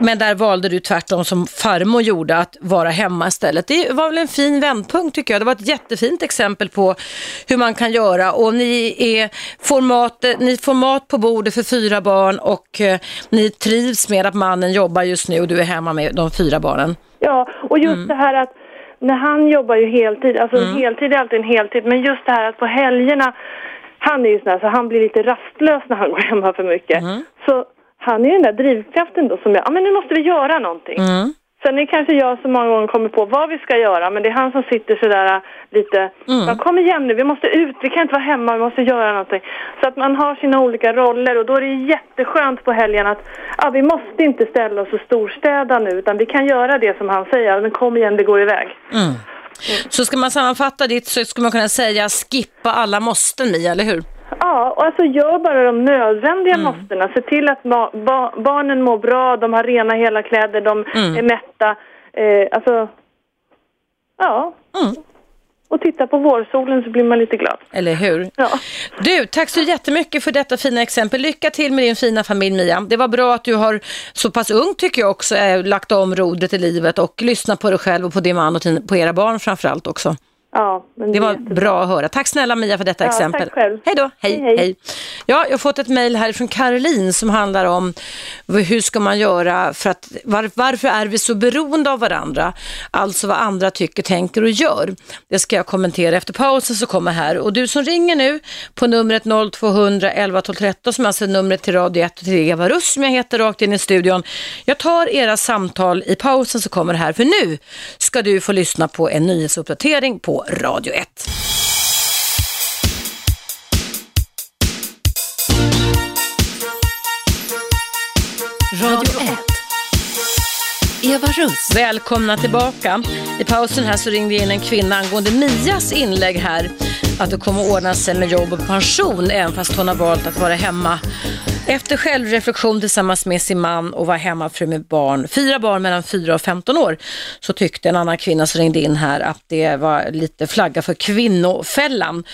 Men där valde du tvärtom som farmor gjorde, att vara hemma istället. Det var väl en fin vändpunkt tycker jag. Det var ett jättefint exempel på hur man kan göra och ni, är, får, mat, ni får mat på bordet för fyra barn och eh, ni trivs med att mannen jobbar just nu och du är hemma med de fyra barnen. Ja, och just Mm. det här att när han jobbar ju heltid, alltså en heltid är alltid en heltid, men just det här att på helgerna, han är ju sån här så han blir lite rastlös när han går hemma för mycket. Mm. Så han är ju den där drivkraften då som jag, ja men nu måste vi göra någonting. Mm. Sen är det kanske jag som många gånger kommer på vad vi ska göra, men det är han som sitter sådär äh, lite, Mm. kom igen nu, vi måste ut, vi kan inte vara hemma, vi måste göra någonting. Så att man har sina olika roller och då är det jätteskönt på helgen att, ja vi måste inte ställa oss och storstäda nu, utan vi kan göra det som han säger, men kom igen, det går iväg. Så ska man sammanfatta ditt så skulle man kunna säga skippa alla måsten Mia, eller hur? Ja, och alltså gör bara de nödvändiga måstena. Se till att ba ba barnen mår bra, de har rena hela kläder, de är mätta. Eh, alltså, ja. Och titta på vårsolen så blir man lite glad. Eller hur? Ja. Du, tack så jättemycket för detta fina exempel. Lycka till med din fina familj Mia. Det var bra att du har så pass ung tycker jag också eh, lagt om rodret i livet och lyssnat på dig själv och på din man och på era barn framförallt också. Ja, men Det var jättebra. bra att höra. Tack snälla Mia för detta Ja, exempel. tack själv. Hej då. Hej, Hej, hej. Ja, jag har fått ett mejl här från Caroline som handlar om hur ska man göra för att var, varför är vi så beroende av varandra? Alltså vad andra tycker, tänker och gör. Det ska jag kommentera efter pausen så kommer här. Och du som ringer nu på numret 0200 11 12 13 som alltså är numret till Radio 1 och till Eva Russ som jag heter rakt in i studion. Jag tar era samtal i pausen så kommer det här för nu ska du få lyssna på en nyhetsuppdatering på Radio 1. Radio 1. Eva Russ. Välkomna tillbaka. I pausen här så ringde in en kvinna angående Mias inlägg här. Att det kommer att ordna sig med jobb och pension även fast hon har valt att vara hemma. Efter självreflektion tillsammans med sin man och var hemmafru med barn, fyra barn mellan 4 och 15 år, så tyckte en annan kvinna som ringde in här att det var lite flagga för kvinnofällan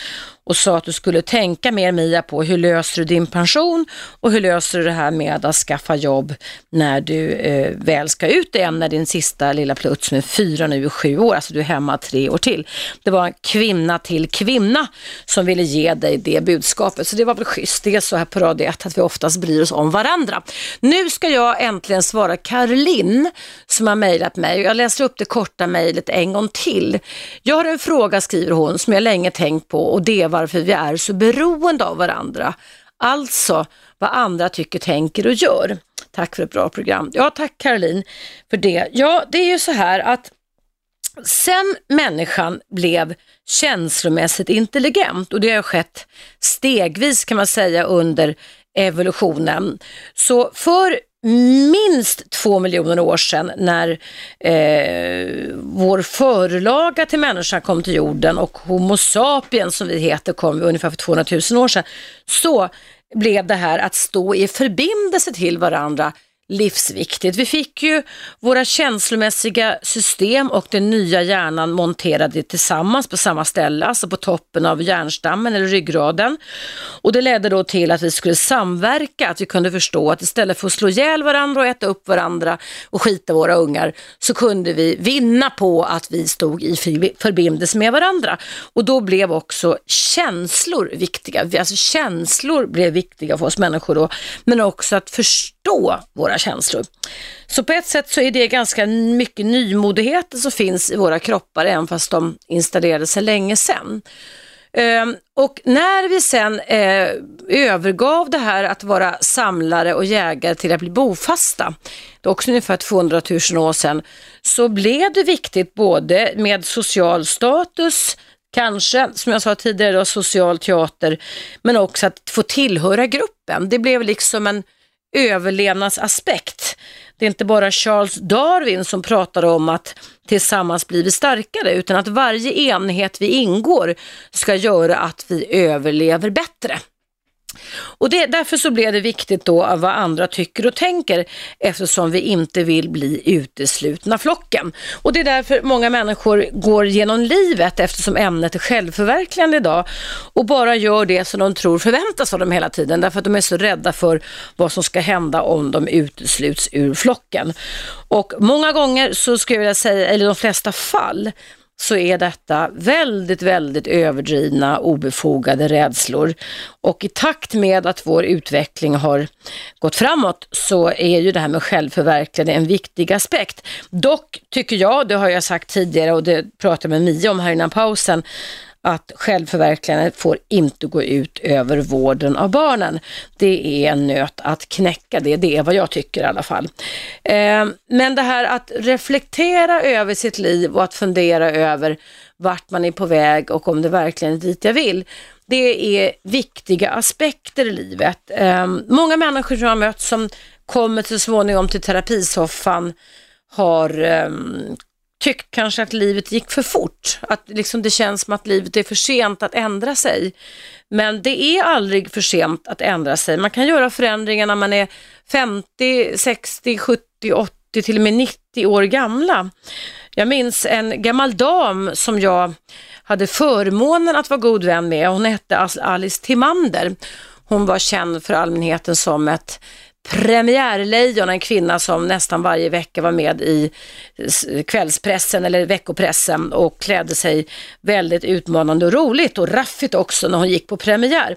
och sa att du skulle tänka mer Mia på hur löser du din pension och hur löser du det här med att skaffa jobb när du eh, väl ska ut igen när din sista lilla plutt som är fyra nu är sju år, alltså du är hemma tre år till. Det var en kvinna till kvinna som ville ge dig det budskapet, så det var väl schysst. Det är så här på Radio 1 att vi oftast bryr oss om varandra. Nu ska jag äntligen svara Caroline som har mejlat mig och jag läser upp det korta mejlet en gång till. Jag har en fråga, skriver hon, som jag länge tänkt på och det var varför vi är så beroende av varandra. Alltså vad andra tycker, tänker och gör. Tack för ett bra program. Ja, tack Caroline för det. Ja, det är ju så här att sen människan blev känslomässigt intelligent och det har skett stegvis kan man säga under evolutionen. Så för minst två miljoner år sedan när eh, vår förlaga till människan kom till jorden och Homo sapiens som vi heter kom ungefär för 200 000 år sedan. Så blev det här att stå i förbindelse till varandra livsviktigt. Vi fick ju våra känslomässiga system och den nya hjärnan monterade tillsammans på samma ställe, alltså på toppen av hjärnstammen eller ryggraden. Och det ledde då till att vi skulle samverka, att vi kunde förstå att istället för att slå ihjäl varandra och äta upp varandra och skita våra ungar så kunde vi vinna på att vi stod i förbindelse med varandra. Och då blev också känslor viktiga. Alltså känslor blev viktiga för oss människor då, men också att förstå våra känslor. Så på ett sätt så är det ganska mycket nymodigheter som finns i våra kroppar, även fast de installerades sedan länge sedan. Ehm, och när vi sen eh, övergav det här att vara samlare och jägare till att bli bofasta, det är också ungefär 200 000 år sedan, så blev det viktigt både med social status, kanske som jag sa tidigare då, social teater, men också att få tillhöra gruppen. Det blev liksom en överlevnadsaspekt. Det är inte bara Charles Darwin som pratar om att tillsammans blir vi starkare, utan att varje enhet vi ingår ska göra att vi överlever bättre. Och det, därför så blev det viktigt då av vad andra tycker och tänker eftersom vi inte vill bli uteslutna flocken. Och det är därför många människor går genom livet eftersom ämnet är självförverkligande idag och bara gör det som de tror förväntas av dem hela tiden därför att de är så rädda för vad som ska hända om de utesluts ur flocken. Och många gånger så skulle jag vilja säga, eller de flesta fall, så är detta väldigt, väldigt överdrivna, obefogade rädslor. Och i takt med att vår utveckling har gått framåt så är ju det här med självförverkligande en viktig aspekt. Dock tycker jag, det har jag sagt tidigare och det pratade jag med Mia om här innan pausen, att självförverkligandet får inte gå ut över vården av barnen. Det är en nöt att knäcka, det, det är vad jag tycker i alla fall. Eh, men det här att reflektera över sitt liv och att fundera över vart man är på väg och om det verkligen är dit jag vill. Det är viktiga aspekter i livet. Eh, många människor som jag har mött som kommer så småningom till terapisoffan har eh, tyckt kanske att livet gick för fort. Att liksom det känns som att livet är för sent att ändra sig. Men det är aldrig för sent att ändra sig. Man kan göra förändringar när man är 50, 60, 70, 80, till och med 90 år gamla. Jag minns en gammal dam som jag hade förmånen att vara god vän med. Hon hette Alice Timander. Hon var känd för allmänheten som ett premiärlejon, en kvinna som nästan varje vecka var med i kvällspressen eller veckopressen och klädde sig väldigt utmanande och roligt och raffigt också när hon gick på premiär.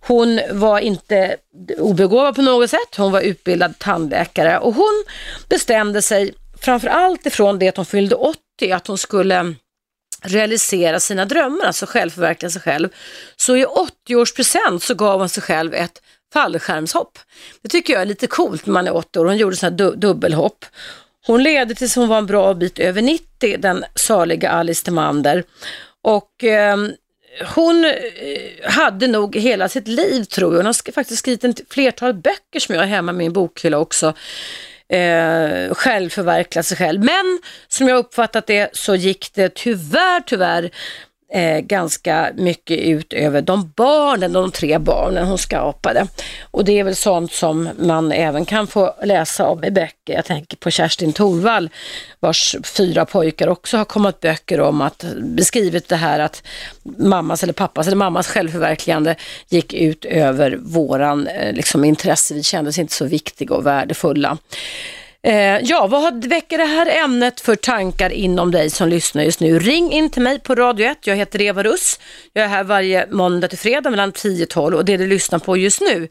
Hon var inte obegåvad på något sätt, hon var utbildad tandläkare och hon bestämde sig framför allt ifrån det att hon fyllde 80 att hon skulle realisera sina drömmar, alltså självförverkliga sig själv. Så i 80-årspresent så gav hon sig själv ett fallskärmshopp. Det tycker jag är lite coolt när man är 80 år. Hon gjorde sådana du dubbelhopp. Hon levde tills hon var en bra bit över 90, den saliga Alice Timander. Och ehm, eh, hon hade nog hela sitt liv tror jag. Hon har faktiskt skrivit ett flertal böcker som jag har hemma i min bokhylla också. Eh, själv sig själv. Men som jag uppfattat det så gick det tyvärr, tyvärr eh, ganska mycket ut över de barnen, de tre barnen hon skapade. Och det är väl sånt som man även kan få läsa om i böcker. Jag tänker på Kerstin Thorvall vars fyra pojkar också har kommit böcker om att beskrivit det här att mammas eller pappas eller mammas självförverkligande gick ut över våran eh, liksom, intresse. Vi kändes inte så viktiga och värdefulla. Eh, ja, vad väcker det här ämnet för tankar inom dig som lyssnar just nu? Ring in till mig på Radio 1. Jag heter Eva Russ. Jag är här varje måndag till fredag mellan 10 och 12 och det du lyssnar på just nu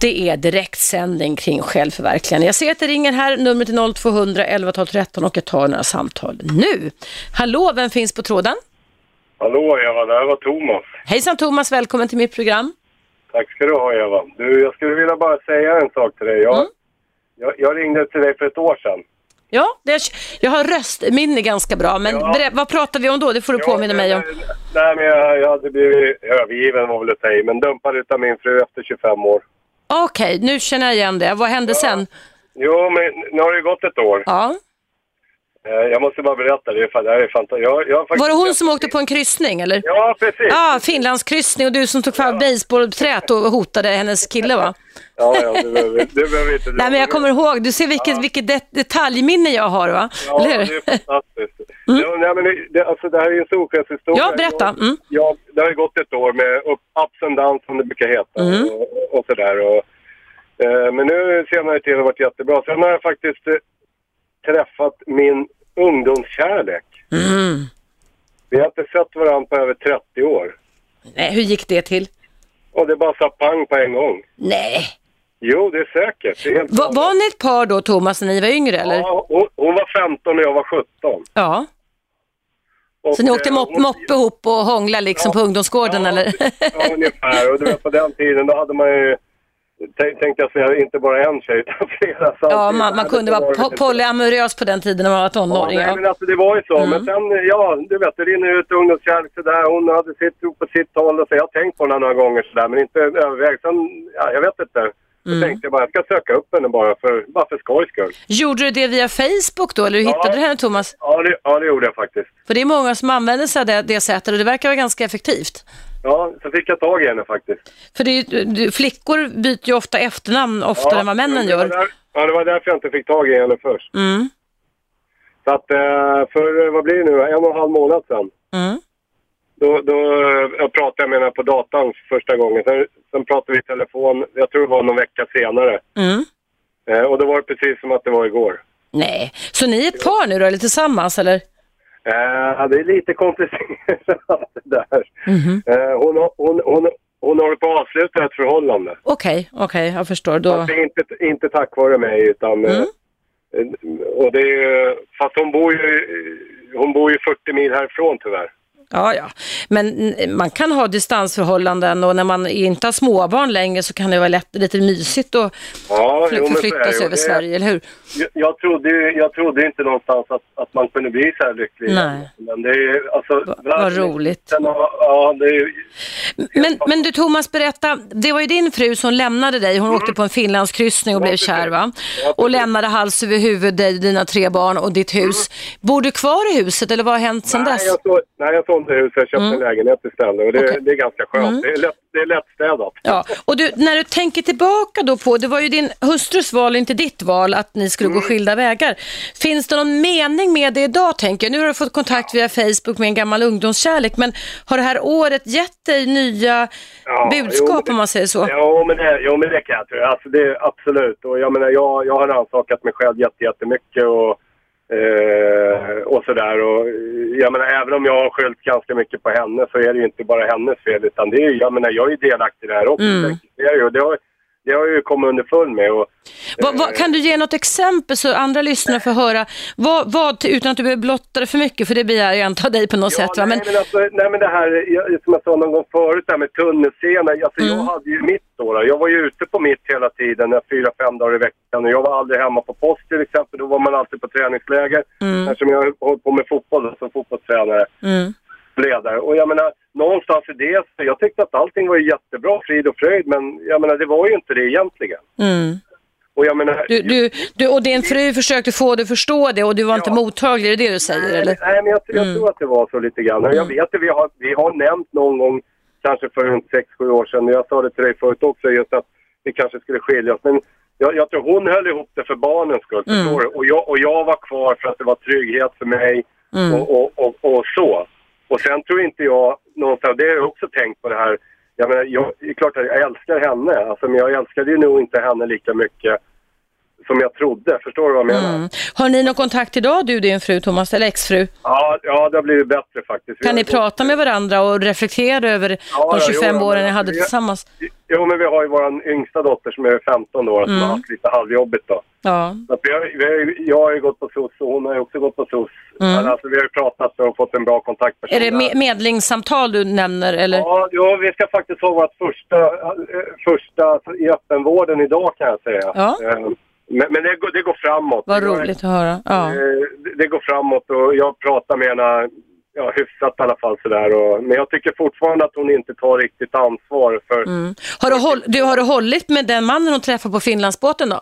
det är direktsändning kring självförverkligande. Jag ser att det ringer här, numret är 0200 11 12 13 och jag tar några samtal nu. Hallå, vem finns på tråden? Hallå Eva, det här var Thomas. Hejsan Thomas, välkommen till mitt program. Tack ska du ha Eva. Du, jag skulle vilja bara säga en sak till dig. Jag, mm. Jag, jag, ringde till dig för ett år sedan. Ja, det, jag har röstminne ganska bra, men ja. vad pratade vi om då? Det får du påminna mig om. Nej, men jag, jag hade blivit övergiven var väl att säga, men dumpad av min fru efter 25 år. Okej, nu känner jag igen det. Vad hände sen? Jo, men nu har det gått ett år. Ja. Eh, jag måste bara berätta, det, det här är fantastiskt. Jag, jag var det hon som åkte på en kryssning eller? Ja, precis. Ja, Finlandskryssning och du som tog fram basebollträt och hotade hennes kille va? Ja, ja, du behöver, behöver inte... Nej, men jag kommer ihåg, du ser vilket, ja. vilket det, detaljminne jag har va? Ja, Eller det är fantastiskt. Mm. Ja, nej, men det, alltså, det här är en solskenshistoria. Ja, berätta. Mm. Ja, det har ju gått ett år med upp, ups and downs som det brukar heta mm. och, och sådär. Och, eh, men nu senare tid har det varit jättebra. Sen har jag faktiskt eh, träffat min ungdomskärlek. Mm. Vi har inte sett varandra på över 30 år. Nej, hur gick det till? Och det bara sa pang på en gång. Nej. Jo, det är säkert. Det är Va, var ni ett par då, Thomas, när ni var yngre? Eller? Ja, hon, hon var 15 och jag var 17. Ja. Och, så ni åkte mop, moppe ihop och hånglade liksom ja, på ungdomsgården, ja, eller? ja, ungefär. Och du vet, på den tiden då hade man ju tänkte jag säga, inte bara en tjej utan flera samtidigt. Ja, man, man kunde vara po polyamorös på den tiden när man var tonåring. Ja, nej, men alltså det var ju så. Mm. Men sen, ja, du vet, det rinner ut ungdomskärlek sådär. Hon hade sitt på sitt håll och så. Jag har tänkt på henne några gånger sådär, men inte övervägt. Sen, ja, jag vet inte. Mm. Så tänkte jag bara, jag ska söka upp henne bara för, bara för skojs skull. Gjorde du det via Facebook då, eller hur hittade du henne Thomas? Ja det, ja, det gjorde jag faktiskt. För det är många som använder sig av det, det sättet och det verkar vara ganska effektivt. Ja, så fick jag tag i henne faktiskt. För det är, flickor byter ju ofta efternamn oftare ja, än vad männen gör. Där, ja, det var därför jag inte fick tag i henne först. Mm. Så att eh, för, vad blir det nu, en och en halv månad sedan. Mm. Då, då jag pratade jag med henne på datan första gången. Sen, sen pratade vi i telefon, jag tror det var någon vecka senare. Mm. Eh, och då var det precis som att det var igår. Nej, så ni är ett par nu då, eller tillsammans eller? Eh, det är lite komplicerat det där. Mm -hmm. eh, hon, hon, hon, hon håller på att avsluta ett förhållande. Okej, okay, okej, okay, jag förstår. Då... Fast inte, inte tack vare mig utan... Eh, mm. Eh, och det är, fast hon bor ju, hon bor ju 40 mil härifrån tyvärr. Ja, ja. Men man kan ha distansförhållanden och när man inte har småbarn längre så kan det vara lätt, lite mysigt att ja, förflytta sig över Sverige, eller hur? Jag, jag, trodde, jag trodde inte någonstans att, att man kunde bli så här lycklig. Nej. Men det är, alltså, Va, vad roligt. ja, det är, men, men du Thomas, berätta, det var ju din fru som lämnade dig, hon mm. åkte på en Finlandskryssning och blev kär va? och lämnade hals över huvud dig, dina tre barn och ditt hus. Mm. Bor du kvar i huset eller vad har hänt sedan nej, dess? Jag så, nej, jag sålde huset och köpte Mm. en lägenhet istället och det, Okej. det är ganska skönt. Mm. Det, är lätt, det är lättstädat. Ja, och du, när du tänker tillbaka då på, det var ju din hustrus val, inte ditt val, att ni skulle Mm. gå skilda vägar. Finns det någon mening med det idag, tänker jag? Nu har du fått kontakt via Facebook med en gammal ungdomskärlek, men har det här året gett dig nya Ja, budskap, jo, om man säger så? Ja, men det, jo, men det kan jag tro. Alltså, det, är absolut. Och jag, menar, jag, jag har rannsakat mig själv jätte, jättemycket och, eh, och sådär. Och, jag menar, även om jag har skyllt ganska mycket på henne så är det ju inte bara hennes fel. Utan det är, jag, menar, jag är ju delaktig i det här också. Mm. Det, är ju, det, har, det har jag ju kommit underfund med. Och, Vad, vad, kan du ge något exempel så andra lyssnare får höra, vad, vad, utan att du behöver blotta det för mycket, för det begär jag inte av dig på något sätt. Va? nej, Men, men alltså, nej men det här, jag, som jag sa någon gång förut, det här med tunnelseende. Alltså, Jag Mm. hade ju mitt då, då. Jag var ju ute på mitt hela tiden, eh, fyra, fem dagar i veckan. Och jag var aldrig hemma på post till exempel. Då var man alltid på träningsläger. Mm. Eftersom jag hållit på med fotboll då, som fotbollstränare, mm. Ledare. Och jag menar, någonstans i det, så jag tyckte att allting var jättebra, frid och fröjd. Men jag menar, det var ju inte det egentligen. Mm. Och jag menar... Du, du, du, och din fru försökte få dig att förstå det och du var inte Ja. mottaglig, är det det du säger? Nej, Eller? nej men jag, jag Mm. tror att det var så lite grann. Jag vet att vi har, vi har nämnt någon gång, kanske för sex sju år sedan, jag sa det till dig förut också, just att vi kanske skulle skiljas. Men jag, jag tror hon höll ihop det för barnens skull, Mm. förstår du? Och jag, och jag var kvar för att det var trygghet för mig Mm. och, och, och, och så. Och sen tror inte jag någonstans, det har jag också tänkt på det här, jag menar, jag, det är klart att jag älskar henne, alltså, men jag älskade ju nog inte henne lika mycket som jag trodde. Förstår du vad jag menar? Mm. Har ni någon kontakt idag, du din fru Thomas, eller exfru? Ja, ja, det har blivit bättre faktiskt. Kan ni gått- prata med varandra och reflektera över Ja, de ja, 25 jo, åren ni hade vi- tillsammans? Jo, men vi har ju vår yngsta dotter som är 15 år som Mm. har haft lite halvjobbigt då. Ja. Vi har, vi har, jag har ju gått på SOS och hon har ju också gått på SOS. Mm. Men alltså, vi har ju pratat och fått en bra kontaktperson. Är det medlingssamtal du nämner eller? Ja, ja, vi ska faktiskt ha vårt första, eh, första i öppenvården idag kan jag säga. Ja. Eh, Men, men det, går, det går framåt. Vad roligt att höra. Ja. Eh, det- Det går framåt och jag pratar med henne ja, hyfsat i alla fall sådär. Och, men jag tycker fortfarande att hon inte tar riktigt ansvar för... Mm. Har, du håll, du, har du hållit med den mannen hon träffade på Finlandsbåten då?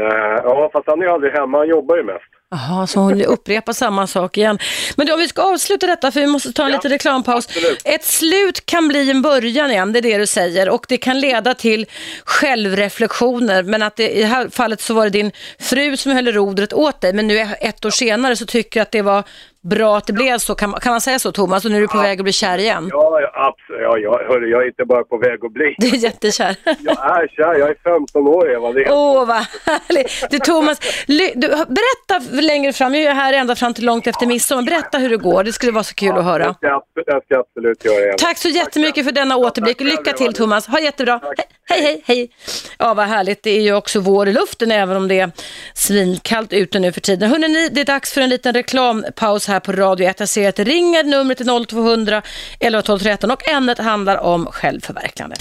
Eh, ja, fast han är aldrig hemma. Han jobbar ju mest. Jaha, så hon upprepar samma sak igen. Men då, om vi ska avsluta detta, för vi måste ta en Ja, liten reklampaus. absolut. Ett slut kan bli en början igen, det är det du säger. Och det kan leda till självreflektioner. Men att det, i det här fallet så var det din fru som höll rodret åt dig. Men nu ett år senare så tycker jag att det var bra att det blev så. Kan, man- kan man säga så Thomas? Och nu är du på väg att bli kär igen. Ja, ja, absolut. Ja, ja, hörru, jag är inte bara på väg att bli. Du är jättekär. Jag är kär. Jag är 15 år, Eva. Det. Åh, vad härligt. Du Thomas, du, berätta längre fram, jag är här ända fram till långt efter midsommar. Berätta hur det går, det skulle vara så kul att Det höra. ska, jag- det ska jag absolut göra. Eva. Tack så jättemycket för denna återblick. Lycka till. Thomas. Ha jättebra. Tack. Hej, hej, hej. Ja, vad härligt. Det är ju också vår i luften även om det är svinkallt ute nu för tiden. Hörrni, ni, det är dags för en liten reklampaus här på Radio 1. Jag ser att det ringer. Numret är 0200 11 12 13 och ämnet handlar om självförverkligande.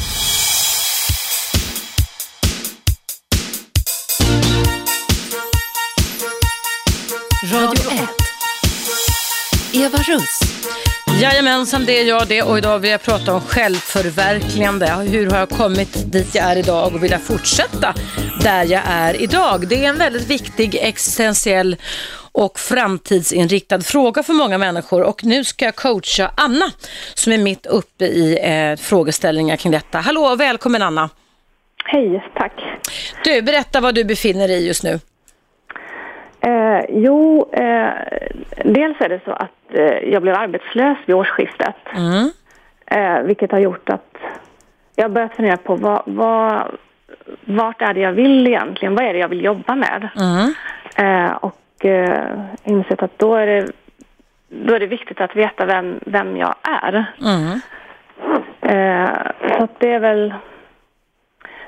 Radio 1. Eva Russ. Jajamensan, det är jag det och idag vill jag prata om självförverkligande. Hur har jag kommit dit jag är idag och vill jag fortsätta där jag är idag? Det är en väldigt viktig existentiell och framtidsinriktad fråga för många människor och nu ska jag coacha Anna som är mitt uppe i eh, frågeställningar kring detta. Hallå och välkommen Anna. Hej, tack. Du, berätta vad du befinner dig just nu. Eh, jo, eh, dels är det så att eh, jag blev arbetslös vid årsskiftet. Mm. Eh, vilket har gjort att jag har börjat fundera på vad, vad, vart är det jag vill egentligen? Vad är det jag vill jobba med? Mm. Eh, och eh, insett att då är, det, då är det viktigt att veta vem, vem jag är. Mm. Eh, så att det är väl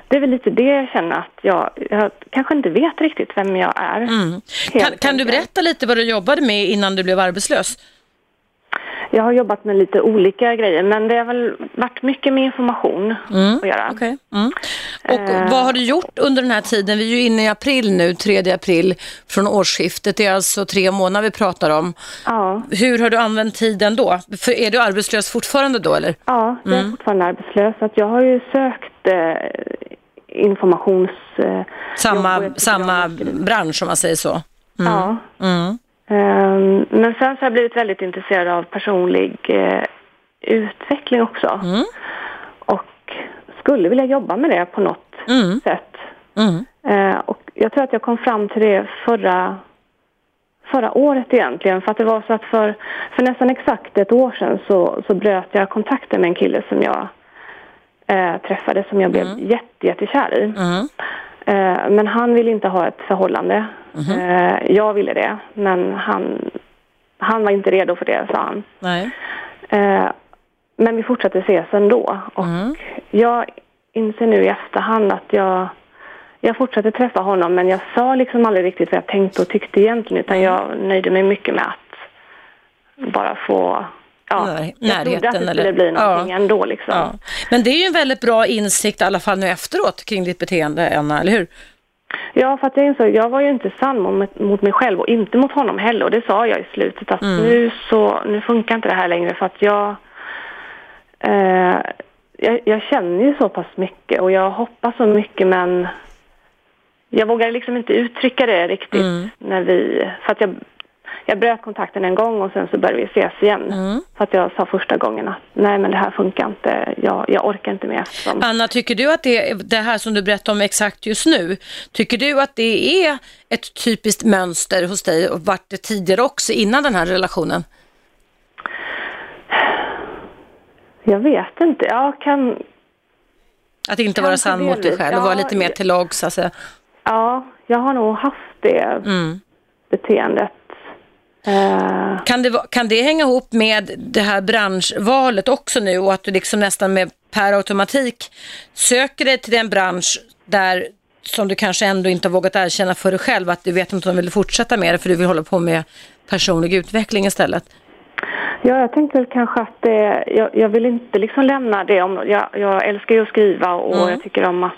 det är väl lite det jag känner att jag, jag kanske inte vet riktigt vem jag är. Mm. Kan, kan du berätta lite vad du jobbade med innan du blev arbetslös? Jag har jobbat med lite olika grejer men det har väl varit mycket med information Mm. att göra. Okej. Mm. Och Eh. vad har du gjort under den här tiden? Vi är ju inne i april nu, 3 april från årsskiftet. Det är alltså tre månader vi pratar om. Ja, Hur har du använt tiden då? För är du arbetslös fortfarande då eller? ja jag är Mm. fortfarande arbetslös. Att jag har ju sökt eh, informations... Eh, Samma, samma bransch om man säger så? Ja, Mm. Ehm, men sen så har jag blivit väldigt intresserad av personlig eh, utveckling också. Mm. Och skulle vilja jobba med det på något Mm. sätt. Mm. Eh, och jag tror att jag kom fram till det förra, förra året egentligen. För att det var så att för, för nästan exakt ett år sedan så, så bröt jag kontakten med en kille som jag eh, träffade som jag blev jätte, jättekär i. Mm. Eh, men han ville inte ha ett förhållande. Eh, jag ville det, men han, han var inte redo för det, sa han. Eh, men vi fortsatte ses ändå. Och Mm. jag inser nu i efterhand att jag, jag fortsatte träffa honom men jag sa liksom aldrig riktigt vad jag tänkte och tyckte egentligen utan jag nöjde mig mycket med att bara få Ja, Nej, jag trodde att närheten det eller- skulle bli någonting Ja. ändå liksom. Ja. Men det är ju en väldigt bra insikt i alla fall nu efteråt kring ditt beteende, Anna, eller hur? Ja, för att jag insåg, jag var ju inte sann mot, mot mig själv och inte mot honom heller. Och det sa jag i slutet att nu så, nu funkar inte det här längre för att jag, eh, jag, jag känner ju så pass mycket och jag hoppas så mycket men jag vågar liksom inte uttrycka det riktigt när vi, för att jag, jag bröt kontakten en gång och sen så började vi ses igen. För att jag sa första gången att nej men det här funkar inte, jag, jag orkar inte mer. Eftersom, Anna, tycker du att det, det här som du berättar om exakt just nu, tycker du att det är ett typiskt mönster hos dig och vart det tidigare också innan den här relationen? Jag vet inte, jag kan, Att inte vara sann mot dig själv och vara ja. lite mer till lags, alltså. ja, jag har nog haft det Mm. beteendet. Eh, Kan det, kan det hänga ihop med det här branschvalet också nu och att du liksom nästan med per automatik söker dig till den bransch där som du kanske ändå inte har vågat erkänna för dig själv att du vet inte om du vill fortsätta med det för du vill hålla på med personlig utveckling istället? ja, jag tänkte väl kanske att det, jag, jag vill inte liksom lämna det om, jag, jag älskar ju att skriva och Mm. jag tycker om att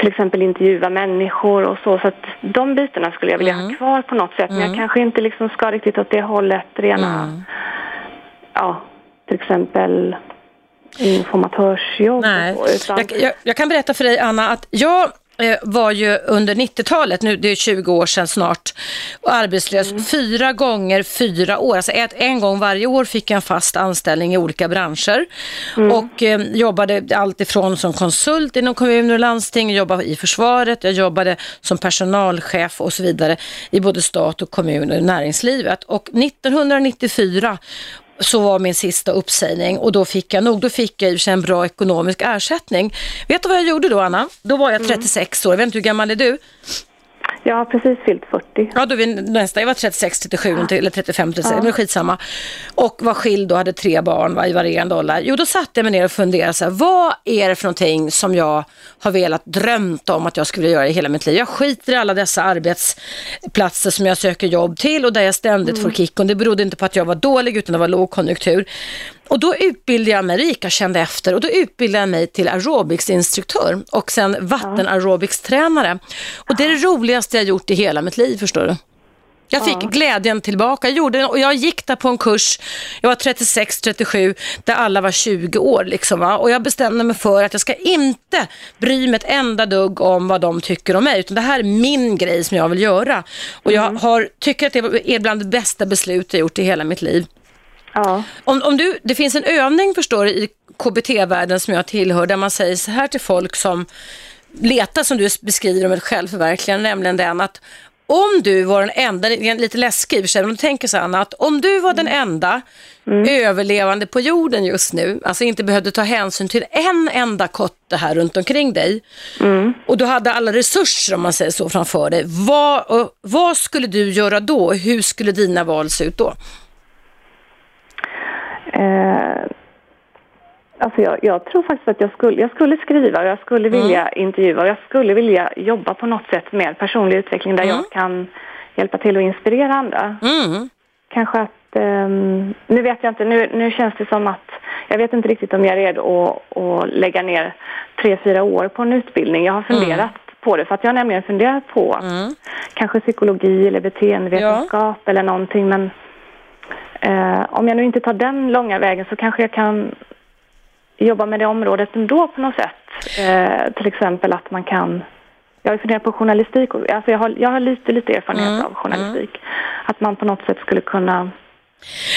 till exempel intervjua människor och så. Så att de bitarna skulle jag vilja Mm. ha kvar på något sätt. Men jag kanske inte liksom ska riktigt åt det hållet rena, Mm. ja, till exempel informatörsjobb Nej. Utan, Jag, jag, jag kan berätta för dig Anna att jag var ju under 90-talet, nu det är 20 år sedan snart, arbetslös fyra gånger fyra år. Alltså ett, en gång varje år fick jag en fast anställning i olika branscher och eh, jobbade allt ifrån som konsult inom kommuner och landsting, jobbade i försvaret, jag jobbade som personalchef och så vidare i både stat och kommun och näringslivet. Och 1994 så var min sista uppsägning och då fick jag nog, då fick jag en bra ekonomisk ersättning. Vet du vad jag gjorde då Anna? Då var jag 36 år, jag vet inte hur gammal är du? Jag har precis fyllt 40. Ja, då är nästa, jag var 36, 37 eller 35, 36, men skitsamma. Och var skild och hade tre barn va, i varierande åldrar. Jo, då satte jag mig ner och funderade så här, vad är det för någonting som jag har velat drömt om att jag skulle göra i hela mitt liv? Jag skiter i alla dessa arbetsplatser som jag söker jobb till och där jag ständigt får kick. Och det berodde inte på att jag var dålig utan det var lågkonjunktur. Och då utbildade jag mig, Rika kände efter, och då utbildade jag mig till aerobicsinstruktör och sen vattenaerobicstränare. Och det är det roligaste jag gjort i hela mitt liv, förstår du. Jag fick glädjen tillbaka. Jag, gjorde, och jag gick där på en kurs, jag var 36-37, där alla var 20 år. Liksom, va? Och jag bestämde mig för att jag ska inte bry mig ett enda dugg om vad de tycker om mig, utan det här är min grej som jag vill göra. Och jag har, tycker att det är bland det bästa beslut jag gjort i hela mitt liv. Ja. Om, om du, det finns en övning förstår du, i KBT-världen som jag tillhör där man säger så här till folk som letar som du beskriver om ett självförverkligande, nämligen den att om du var den enda, lite läskig men du tänker så Anna, att om du var den enda överlevande på jorden just nu, alltså inte behövde ta hänsyn till en enda kotte här runt omkring dig och du hade alla resurser om man säger så framför dig, vad, vad skulle du göra då? Hur skulle dina val se ut då? Eh, alltså jag, jag tror faktiskt att jag skulle, jag skulle skriva och jag skulle vilja intervjua och jag skulle vilja jobba på något sätt med personlig utveckling där jag kan hjälpa till och inspirera andra. Mm. Kanske att, ehm, nu vet jag inte, nu, nu känns det som att jag vet inte riktigt om jag är redo att, att lägga ner tre, fyra år på en utbildning. Jag har funderat på det för att jag har nämligen funderat på kanske psykologi eller beteendevetenskap eller någonting men Eh, om jag nu inte tar den långa vägen så kanske jag kan jobba med det området ändå på något sätt. Eh, till exempel att man kan, jag har funderat på journalistik, alltså jag har, jag har lite, lite erfarenhet av journalistik. att man på något sätt skulle kunna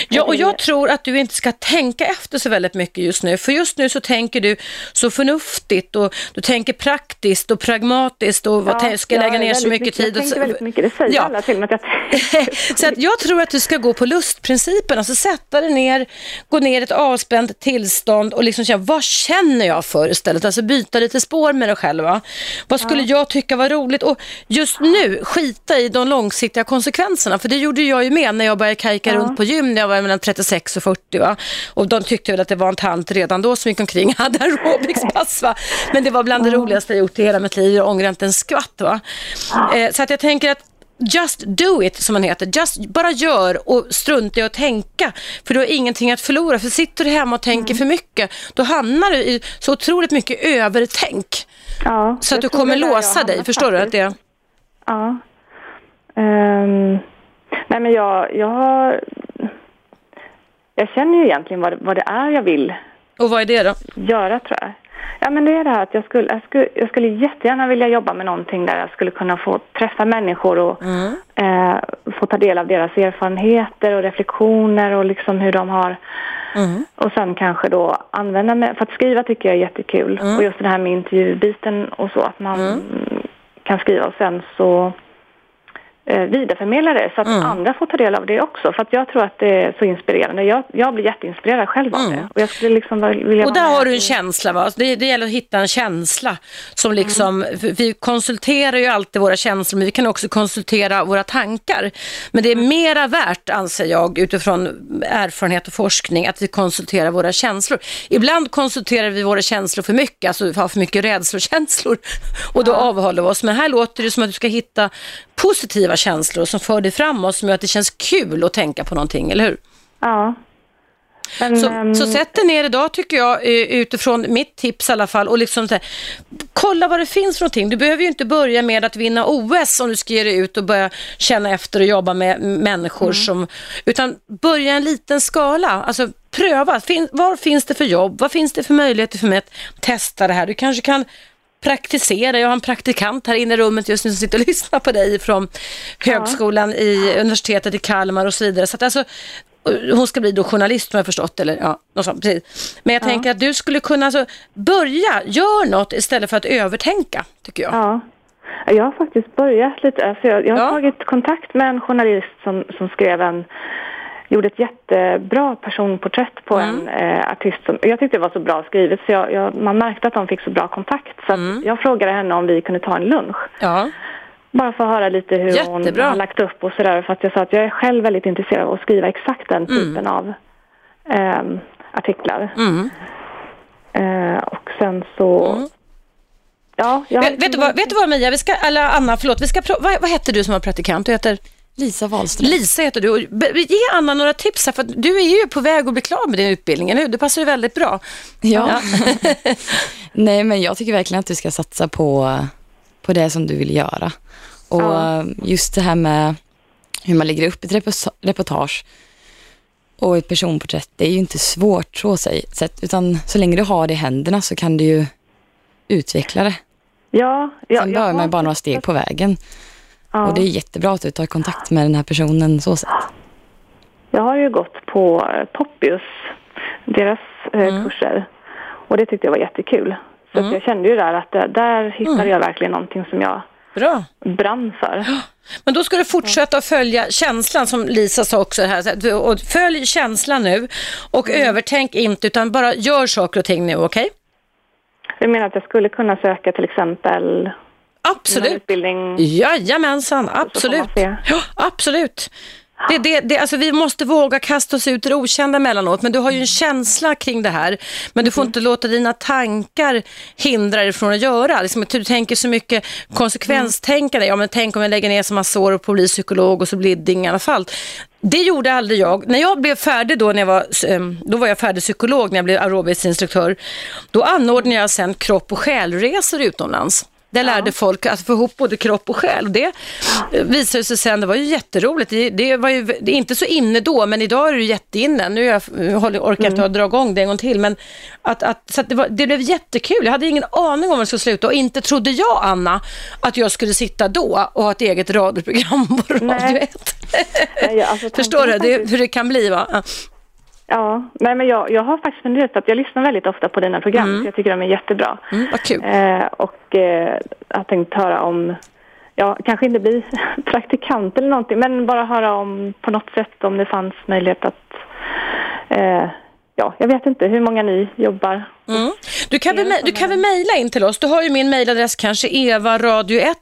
Ja, och jag tror att du inte ska tänka efter så väldigt mycket just nu. För just nu så tänker du så förnuftigt och du tänker praktiskt och pragmatiskt och vad Ja, ska jag lägga ner så mycket mycket- tid. jag tänker väldigt mycket, det säger alla till mig att jag så att jag tror att du ska gå på lustprincipen, alltså sätta dig ner, gå ner i ett avspänt tillstånd och liksom känna, vad känner jag för istället? Alltså byta lite spår med dig själv. Va? Vad skulle jag tycka var roligt? Och just nu, skita i de långsiktiga konsekvenserna, för det gjorde jag ju med när jag började kajka runt på gym när jag var mellan 36 och 40. Va? Och de tyckte väl att det var en tant redan då som gick omkring och hade aerobicspass. Va? Men det var bland det roligaste jag gjort i hela mitt liv. Jag ångrar inte en skvatt. Va? Eh, så att jag tänker att Just do it, som man heter. Just, bara gör och strunta i att tänka. För du har ingenting att förlora. För sitter du hemma och tänker för mycket, då hamnar du i så otroligt mycket övertänk. Ja, Så att du kommer låsa dig. Förstår du? Att faktiskt. det... Ja. Ehm, nej men jag, jag har... Jag känner ju egentligen vad, vad det är jag vill Och vad är det då? göra tror jag. Ja men det är det här att jag skulle, jag skulle, jag skulle jättegärna vilja jobba med någonting där jag skulle kunna få träffa människor och eh, få ta del av deras erfarenheter och reflektioner och liksom hur de har och sen kanske då använda mig, för att skriva tycker jag är jättekul. Och just det här med intervjubiten och så att man kan skriva och sen så eh, vidareförmedla det så att andra får ta del av det också. För att jag tror att det är så inspirerande. Jag, jag blir jätteinspirerad själv av det. Och jag skulle liksom vilja Och där har du en känsla. Va? Det, det gäller att hitta en känsla. Som liksom, Mm. Vi konsulterar ju alltid våra känslor, men vi kan också konsultera våra tankar. Men det är Mm. mera värt, anser jag, utifrån erfarenhet och forskning, att vi konsulterar våra känslor. Ibland konsulterar vi våra känslor för mycket, alltså vi har för mycket rädslokänslor och då avhåller vi oss. Men här låter det som att du ska hitta positiva känslor som för dig framåt, som gör att det känns kul att tänka på någonting, eller hur? Ja. Men, Så, ehm, så sätt dig ner idag tycker jag, eh, utifrån mitt tips i alla fall, och liksom här, kolla vad det finns för någonting. Du behöver ju inte börja med att vinna OS om du ska ge dig ut och börja känna efter och jobba med människor som, utan börja en liten skala. Alltså pröva, fin, vad finns det för jobb? Vad finns det för möjligheter för mig att testa det här? Du kanske kan praktisera. Jag har en praktikant här inne i rummet just nu som sitter och lyssnar på dig från högskolan i universitetet i Kalmar och så vidare. Så att alltså, hon ska bli då journalist som jag förstått, eller ja, något sånt, precis. Men jag tänker att du skulle kunna alltså, börja, gör något istället för att övertänka, tycker jag. Ja. Jag har faktiskt börjat lite. Alltså jag, jag har Ja. tagit kontakt med en journalist som, som skrev en gjorde ett jättebra personporträtt på Mm. en eh, artist. Som, jag tyckte det var så bra skrivet så jag, jag, man märkte att de fick så bra kontakt. Så Mm. jag frågade henne om vi kunde ta en lunch. Ja. Bara för att höra lite hur Jättebra. hon har lagt upp och sådär. För att jag sa att jag är själv väldigt intresserad av att skriva exakt den typen av ehm, artiklar. Mm. Eh, och sen så... Ja, jag, Vet, vet, du vad, vet du vad Mia, vi ska, eller Anna, förlåt, vi ska vad, vad heter du som var praktikant? Du heter Lisa Wahlström. Lisa heter du. Ge Anna några tips här, för du är ju på väg att bli klar med din utbildning, eller hur? Det passar ju väldigt bra. Ja. Nej, men jag tycker verkligen att du ska satsa på, på det som du vill göra. Och Ja. just det här med hur man lägger upp ett reportage och ett personporträtt, det är ju inte svårt så sig- sett, utan så länge du har det i händerna så kan du ju utveckla det. ja, ja, Sen har man bara några steg på vägen. Ja. Och det är jättebra att du tar kontakt med den här personen så sätt. Jag har ju gått på eh, Poppius, deras eh, Mm. kurser. Och det tyckte jag var jättekul. Så att jag kände ju där att där, där hittade Mm. jag verkligen någonting som jag Bra. brann för. Men då ska du fortsätta att följa känslan som Lisa sa också här. Och följ känslan nu och övertänk inte utan bara gör saker och ting nu, okej? Jag menar att jag skulle kunna söka till exempel Absolut. utbildning. Jajamensan, Så absolut. Ja, absolut. Det, det, det, alltså vi måste våga kasta oss ut i det okända emellanåt, men du har ju en känsla kring det här. Men du får inte låta dina tankar hindra dig från att göra. Liksom, du tänker så mycket konsekvenstänkande. Ja, men tänk om jag lägger ner som massor och bli psykolog och så blir det inget i alla fall. Det gjorde aldrig jag. När jag blev färdig då, när jag var, ehm, då var jag färdig psykolog när jag blev aerobicsinstruktör. Då anordnade jag sen kropp och själresor utomlands. Där lärde folk att få ihop både kropp och själ. Det visade sig sen, det var ju jätteroligt. Det, det var ju det är inte så inne då, men idag är det jätteinne. Nu jag, orkar jag inte att dra igång det en gång till. Men att, att, så att det, var, det blev jättekul. Jag hade ingen aning om var det skulle sluta och inte trodde jag, Anna, att jag skulle sitta då och ha ett eget radioprogram på Radio Nej. 1. Nej, alltså, Förstår du det, hur det kan bli? Va? Ja. Nej men jag, jag har faktiskt funderat att jag lyssnar väldigt ofta på dina program, så jag tycker de är jättebra. Mm, vad kul. Eh, och eh, jag har tänkt höra om, ja kanske inte bli praktikant eller någonting, men bara höra om på något sätt om det fanns möjlighet att, eh, ja jag vet inte hur många ni jobbar. Mm. Du kan, väl, du kan väl mejla in till oss? Du har ju min mejladress kanske evaradio1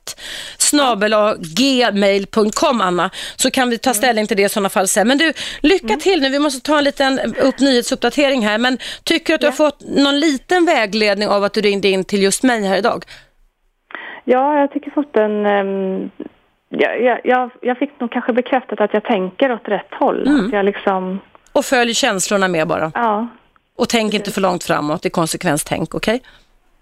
snabel gmail.com Anna, så kan vi ta ställning till det i sådana fall sen. Men du, lycka till nu. Vi måste ta en liten upp, nyhetsuppdatering här. Men tycker du att du har fått någon liten vägledning av att du ringde in till just mig här idag? Ja, jag tycker fått en, ehm, jag, jag, jag, fick nog kanske bekräftat att jag tänker åt rätt håll. Att jag liksom, Och följ känslorna med bara. ja, Och tänk inte för långt framåt, det är konsekvenstänk, okej?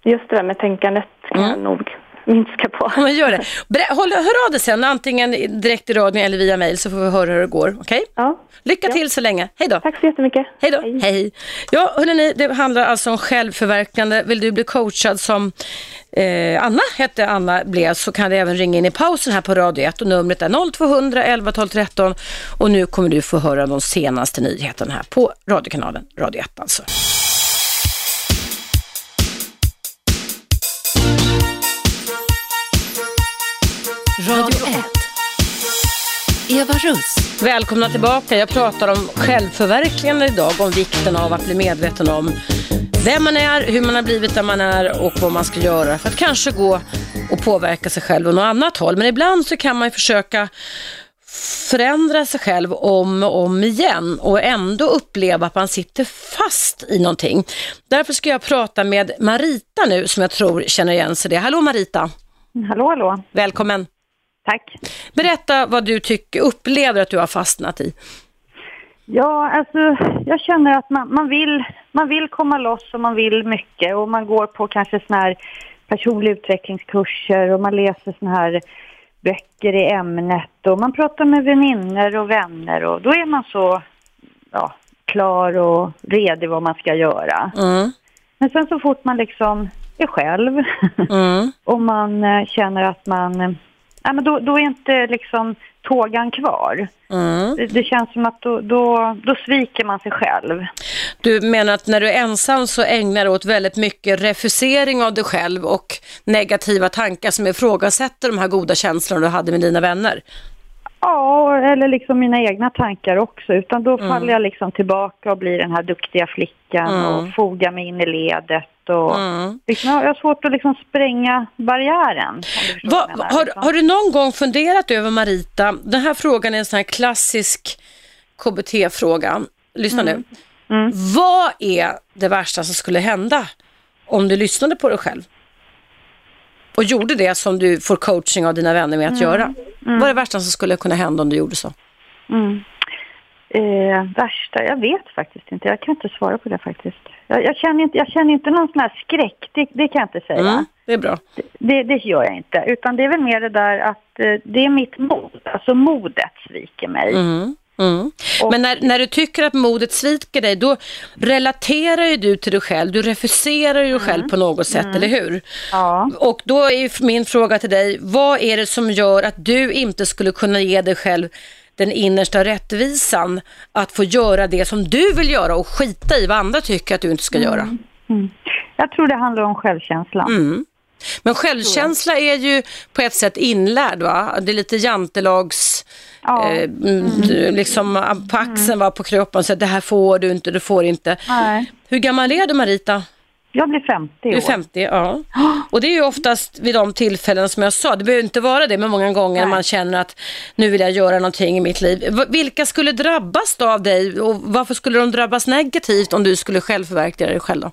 just det där med tänkandet kan jag nog minska på. Ja, men gör det. Håll, hör av dig sen, antingen direkt i radion eller via mejl så får vi höra hur det går, okej? Ja, Lycka till så länge. Hej då! tack så jättemycket. Hej då. Hej. Ja, hörrni, det handlar alltså om självförverkligande. Vill du bli coachad som eh, Anna hette Anna blev så kan du även ringa in i pausen här på Radio 1 och numret är 0200 11 12 13 och nu kommer du få höra de senaste nyheterna här på radiokanalen Radio 1 alltså. Radio 1. Eva Russ. Välkomna tillbaka. Jag pratar om självförverkligande idag, om vikten av att bli medveten om vem man är, hur man har blivit där man är och vad man ska göra för att kanske gå och påverka sig själv åt något annat håll. Men ibland så kan man ju försöka förändra sig själv om och om igen och ändå uppleva att man sitter fast i någonting. Därför ska jag prata med Marita nu som jag tror känner igen sig det. Hallå Marita, Hallå, hallå. välkommen. Tack. Berätta vad du tycker, upplever att du har fastnat i. Ja, alltså jag känner att man, man, vill, man vill komma loss och man vill mycket och man går på kanske såna här personliga utvecklingskurser och man läser såna här böcker i ämnet och man pratar med väninnor och vänner och då är man så ja, klar och redo vad man ska göra. Mm. Men sen så fort man liksom är själv Mm. och man eh, känner att man, ja men då, då är inte liksom tågan kvar. Mm. Det, det känns som att då, då, då sviker man sig själv. Du menar att när du är ensam så ägnar du åt väldigt mycket refusering av dig själv och negativa tankar som ifrågasätter de här goda känslorna du hade med dina vänner? Ja, eller liksom mina egna tankar också. Utan då faller jag liksom tillbaka och blir den här duktiga flickan Mm. och fogar mig in i ledet. Och Mm. liksom, jag har svårt att liksom spränga barriären. Du Va, menar, har, liksom. har du någon gång funderat över Marita, den här frågan är en sån här klassisk KBT-fråga. Lyssna nu. Mm. Vad är det värsta som skulle hända om du lyssnade på dig själv? Och gjorde det som du får coaching av dina vänner med att göra. Vad är det värsta som skulle kunna hända om du gjorde så? Mm. Eh, värsta? Jag vet faktiskt inte. Jag kan inte svara på det faktiskt. Jag, jag, känner, inte, jag känner inte någon sån här skräck. Det, det kan jag inte säga. Mm, det är bra. Det, det gör jag inte. Utan det är väl mer det där att eh, det är mitt mod. Alltså modet sviker mig. Mm. Mm. Och- Men när, när du tycker att modet sviker dig, då relaterar ju du till dig själv. Du refuserar ju dig själv på något sätt, eller hur? Ja. Och då är ju min fråga till dig, vad är det som gör att du inte skulle kunna ge dig själv den innersta rättvisan att få göra det som du vill göra och skita i vad andra tycker att du inte ska göra? Mm. Jag tror det handlar om självkänsla. Mm. Men självkänsla är ju på ett sätt inlärd va? Det är lite jantelags, Ja. eh, mm. liksom på axeln va, på kroppen, så att det här får du inte, du får inte. Nej. Hur gammal är du Marita? Jag blir 50 i Du är år. 50, ja. Och det är ju oftast vid de tillfällen som jag sa, det behöver inte vara det, men många gånger när Nej. man känner att nu vill jag göra någonting i mitt liv. Vilka skulle drabbas då av dig och varför skulle de drabbas negativt om du skulle själv förverkliga dig själv då?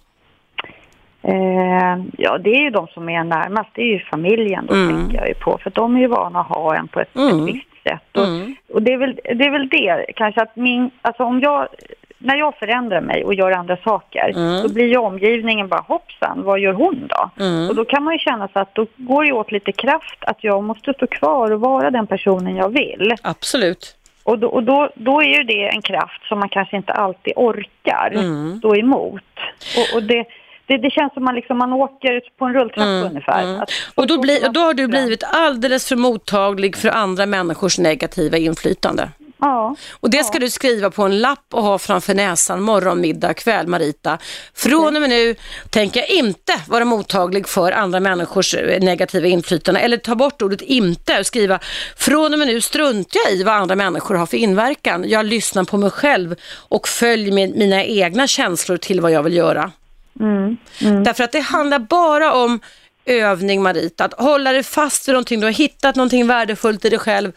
Eh, ja, det är ju de som är närmast. Det är ju familjen då, Mm. tänker jag ju på. För de är ju vana att ha en på ett, Mm. ett visst sätt. Och, Mm. och det, är väl, det är väl det, kanske att min... Alltså om jag när jag förändrar mig och gör andra saker, Mm. då blir ju omgivningen bara hoppsan, vad gör hon då? Mm. Och då kan man ju känna sig att då går det åt lite kraft att jag måste stå kvar och vara den personen jag vill. Absolut. Och då, och då, då är ju det en kraft som man kanske inte alltid orkar Mm. stå emot. Och, och det, det, det känns som man, liksom, man åker på en rulltrappa ungefär. Att Mm, Och då, och då har du blivit alldeles för mottaglig för andra människors negativa inflytande. Ja. Och det ska du skriva på en lapp och ha framför näsan morgon, middag, kväll Marita. Från och med nu tänker jag inte vara mottaglig för andra människors eh, negativa inflytande eller ta bort ordet inte och skriva från och med nu struntar jag i vad andra människor har för inverkan. Jag lyssnar på mig själv och följer mina egna känslor till vad jag vill göra. Mm. Därför att det handlar bara om övning Marita, att hålla dig fast vid någonting, du har hittat någonting värdefullt i dig själv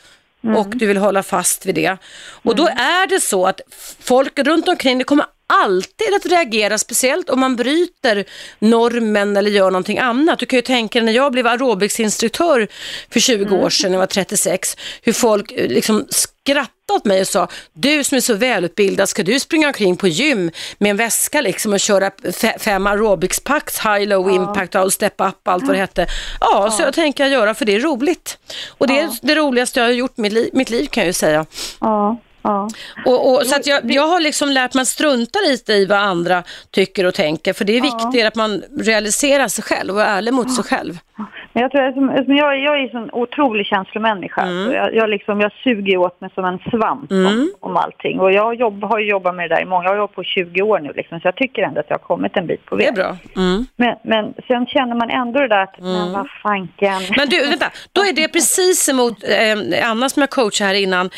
och du vill hålla fast vid det. Och då är det så att folk runt omkring det kommer alltid att reagera, speciellt om man bryter normen eller gör någonting annat. Du kan ju tänka dig när jag blev aerobicsinstruktör för 20 år sedan, när jag var 36, hur folk eh, liksom skrattade åt mig och sa, du som är så välutbildad, ska du springa omkring på gym med en väska liksom och köra fe- fem aerobicspacks, high, low impact, all step up, allt vad det hette. Ja, så jag tänker jag göra för det är roligt. Och det är det roligaste jag har gjort i mitt liv, mitt liv kan jag ju säga. Ja, ja. Och, och, så att jag, jag har liksom lärt mig att strunta lite i vad andra tycker och tänker, för det är viktigt att man realiserar sig själv och är ärlig mot sig själv. Men jag, tror, att som, som jag, jag är en otrolig känslomänniska. Mm. Jag, jag, liksom, jag suger åt mig som en svamp om, om allting. Och jag jobb, har jobbat med det där i många, jag har jobbat på 20 år nu liksom, så jag tycker ändå att jag har kommit en bit på väg. Det är bra. Mm. Men, men sen känner man ändå det där att, men vad fanken. Men du, vänta, då är det precis emot eh, Anna som jag coachade här innan.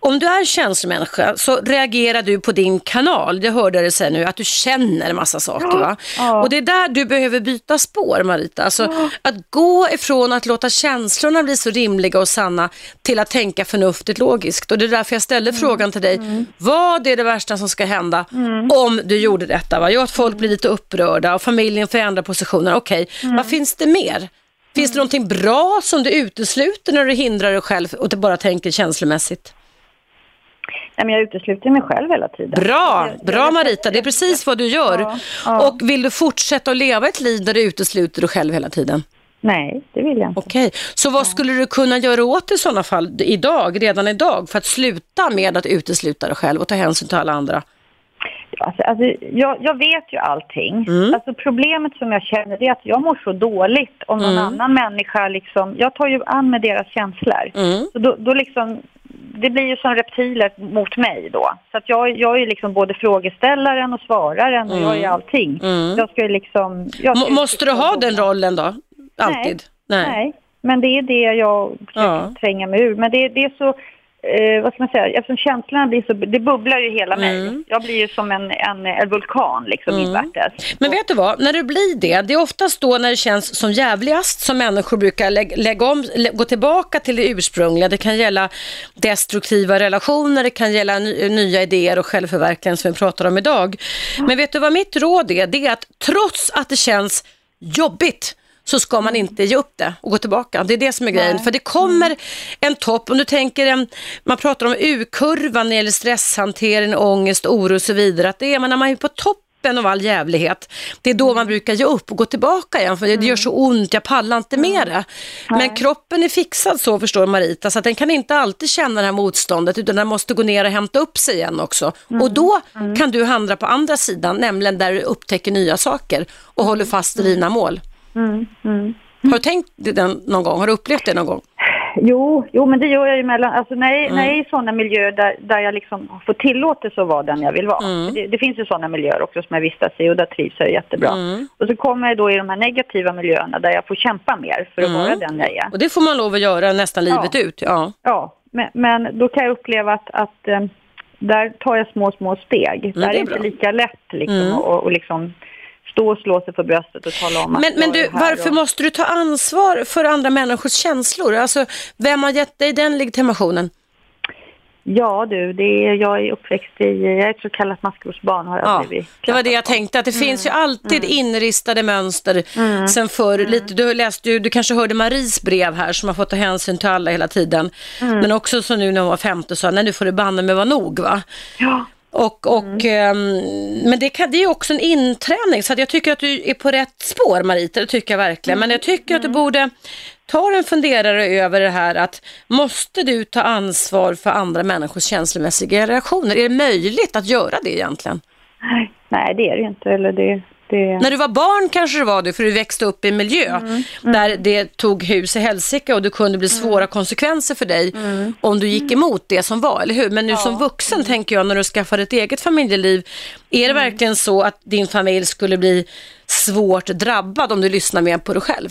Om du är känslomänniska så reagerar du på din kanal. Jag hörde dig säga nu att du känner en massa saker. Va? Och det är där du behöver byta spår Marita. Alltså, Att gå ifrån att låta känslorna bli så rimliga och sanna till att tänka förnuftigt logiskt. Och det är därför jag ställde frågan till dig. Vad är det värsta som ska hända om du gjorde detta? Va? Jo, att folk blir lite upprörda och familjen förändrar positioner. Okej, vad finns det mer? Finns det någonting bra som du utesluter när du hindrar dig själv och du bara tänker känslomässigt? Nej, men jag utesluter mig själv hela tiden. Bra, bra Marita, det är precis vad du gör. Ja, ja. Och vill du fortsätta att leva ett liv där du utesluter dig själv hela tiden? Nej, det vill jag inte. Okej, så vad skulle du kunna göra åt det i sådana fall idag, redan idag, för att sluta med att utesluta dig själv och ta hänsyn till alla andra? Alltså, alltså, jag, jag vet ju allting. Alltså, problemet som jag känner är att jag mår så dåligt om någon annan människa liksom, jag tar ju an med deras känslor. Mm. Så då, då liksom, det blir ju som reptiler mot mig då. Så att jag, jag är liksom både frågeställaren och svararen och jag är allting. Jag ska liksom... Jag ska måste du ha den rollen då? Alltid? Nej. men det är det jag försöker Ja. tränga mig ur. Men det, det är så, eh, vad ska man säga, eftersom känslorna blir så, det bubblar ju hela mig. Jag blir ju som en, en, en vulkan liksom invärtes. Men vet du vad, när du blir det, det är oftast då när det känns som jävligast som människor brukar lä- lägga om, lä- gå tillbaka till det ursprungliga. Det kan gälla destruktiva relationer, det kan gälla ny, nya idéer och självförverkligande som vi pratar om idag. Men vet du vad mitt råd är? Det är att trots att det känns jobbigt så ska man inte ge upp det och gå tillbaka. Det är det som är grejen. För det kommer en topp, om du tänker en, man pratar om U-kurvan när det gäller stresshantering, ångest, oro och så vidare. Att det är man när man är på toppen av all jävlighet, det är då man brukar ge upp och gå tillbaka igen för det, det gör så ont, jag pallar inte med det. Men kroppen är fixad så förstår Marita, så att den kan inte alltid känna det här motståndet utan den måste gå ner och hämta upp sig igen också. Och då kan du handla på andra sidan, nämligen där du upptäcker nya saker och håller fast i dina mål. Har du tänkt det någon gång? Har du upplevt det någon gång? Jo, jo, men det gör jag ju mellan, alltså när, Mm. när jag är i sådana miljöer där, där jag liksom får tillåtelse att vara den jag vill vara. Mm. Det, det finns ju sådana miljöer också som jag vistas i och där trivs jag jättebra. Mm. Och så kommer jag då i de här negativa miljöerna där jag får kämpa mer för att Mm. vara den jag är. Och det får man lov att göra nästan livet Ja. ut. Ja. Ja, men, men då kan jag uppleva att, att eh, där tar jag små, små steg. där det är är inte lika lätt liksom Mm. och, och liksom stå och slå sig för bröstet och tala om att Men, men jag du, varför och... måste du ta ansvar för andra människors känslor? Alltså, vem har gett dig den legitimationen? Ja du, det är, jag är uppväxt i, jag är ett så kallat maskrosbarn har jag Ja, blivit. det var det jag tänkte, att det finns ju alltid inristade mönster sen förr. Lite, du, läste, ju- du kanske hörde Maries brev här som har fått ta hänsyn till alla hela tiden. Men också som nu när hon var 50 sa, nej nu får det banne med vara nog va? Ja, Och, och, ehm, men det, kan, det är också en inträning, så jag tycker att du är på rätt spår Marita, det tycker jag verkligen. Men jag tycker att du borde ta en funderare över det här att måste du ta ansvar för andra människors känslomässiga reaktioner? Är det möjligt att göra det egentligen? Nej, nej, det är det ju inte. Eller det, det... När du var barn kanske det var det, för du växte upp i en miljö Mm, där det tog hus i helsike och det kunde bli svåra konsekvenser för dig Mm. om du gick emot det som var, eller hur? Men nu som vuxen tänker jag, när du skaffar ett eget familjeliv, är Mm. det verkligen så att din familj skulle bli svårt drabbad om du lyssnar mer på dig själv?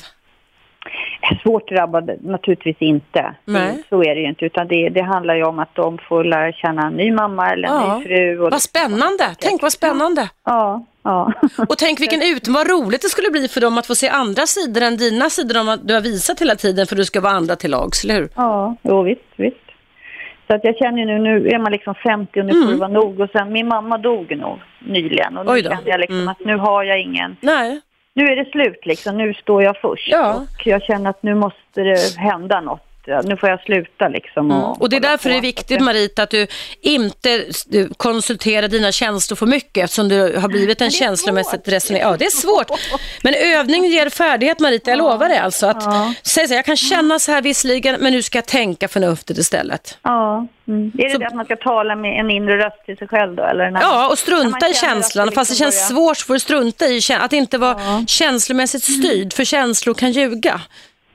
Svårt drabbade naturligtvis inte. Nej. Så är det ju inte. Utan det, det handlar ju om att de får lära känna en ny mamma eller en Ja. ny fru. Och Vad spännande! Tänk vad spännande! Ja, ja. Och tänk vilken ut, vad roligt det skulle bli för dem att få se andra sidor än dina sidor om att du har visat hela tiden för du ska vara andra till lags, eller hur? Ja, jo, visst, visst. Så att jag känner nu, nu är man liksom 50 och nu får det vara nog. Och sen, min mamma dog nog nyligen och nu Mm. Kände jag liksom Mm. att nu har jag ingen, Nej. nu är det slut liksom, nu står jag först. Ja. Och jag känner att nu måste det hända något. Ja, Nu får jag sluta liksom. Mm. Och det är därför på. det är viktigt Marita att du inte du konsulterar dina känslor för mycket eftersom du har blivit en känslomässigt resonerad. Ja, det är svårt. Men övning ger färdighet Marita, jag lovar dig alltså. Att säga så här, jag kan känna så här visserligen men nu ska jag tänka förnuftigt istället. Ja, mm. är det det att man ska tala med en inre röst till sig själv då? Eller när, Ja, och strunta i känslan. Fast det liksom känns svårt för att strunta i att inte vara känslomässigt styrd, för känslor kan ljuga.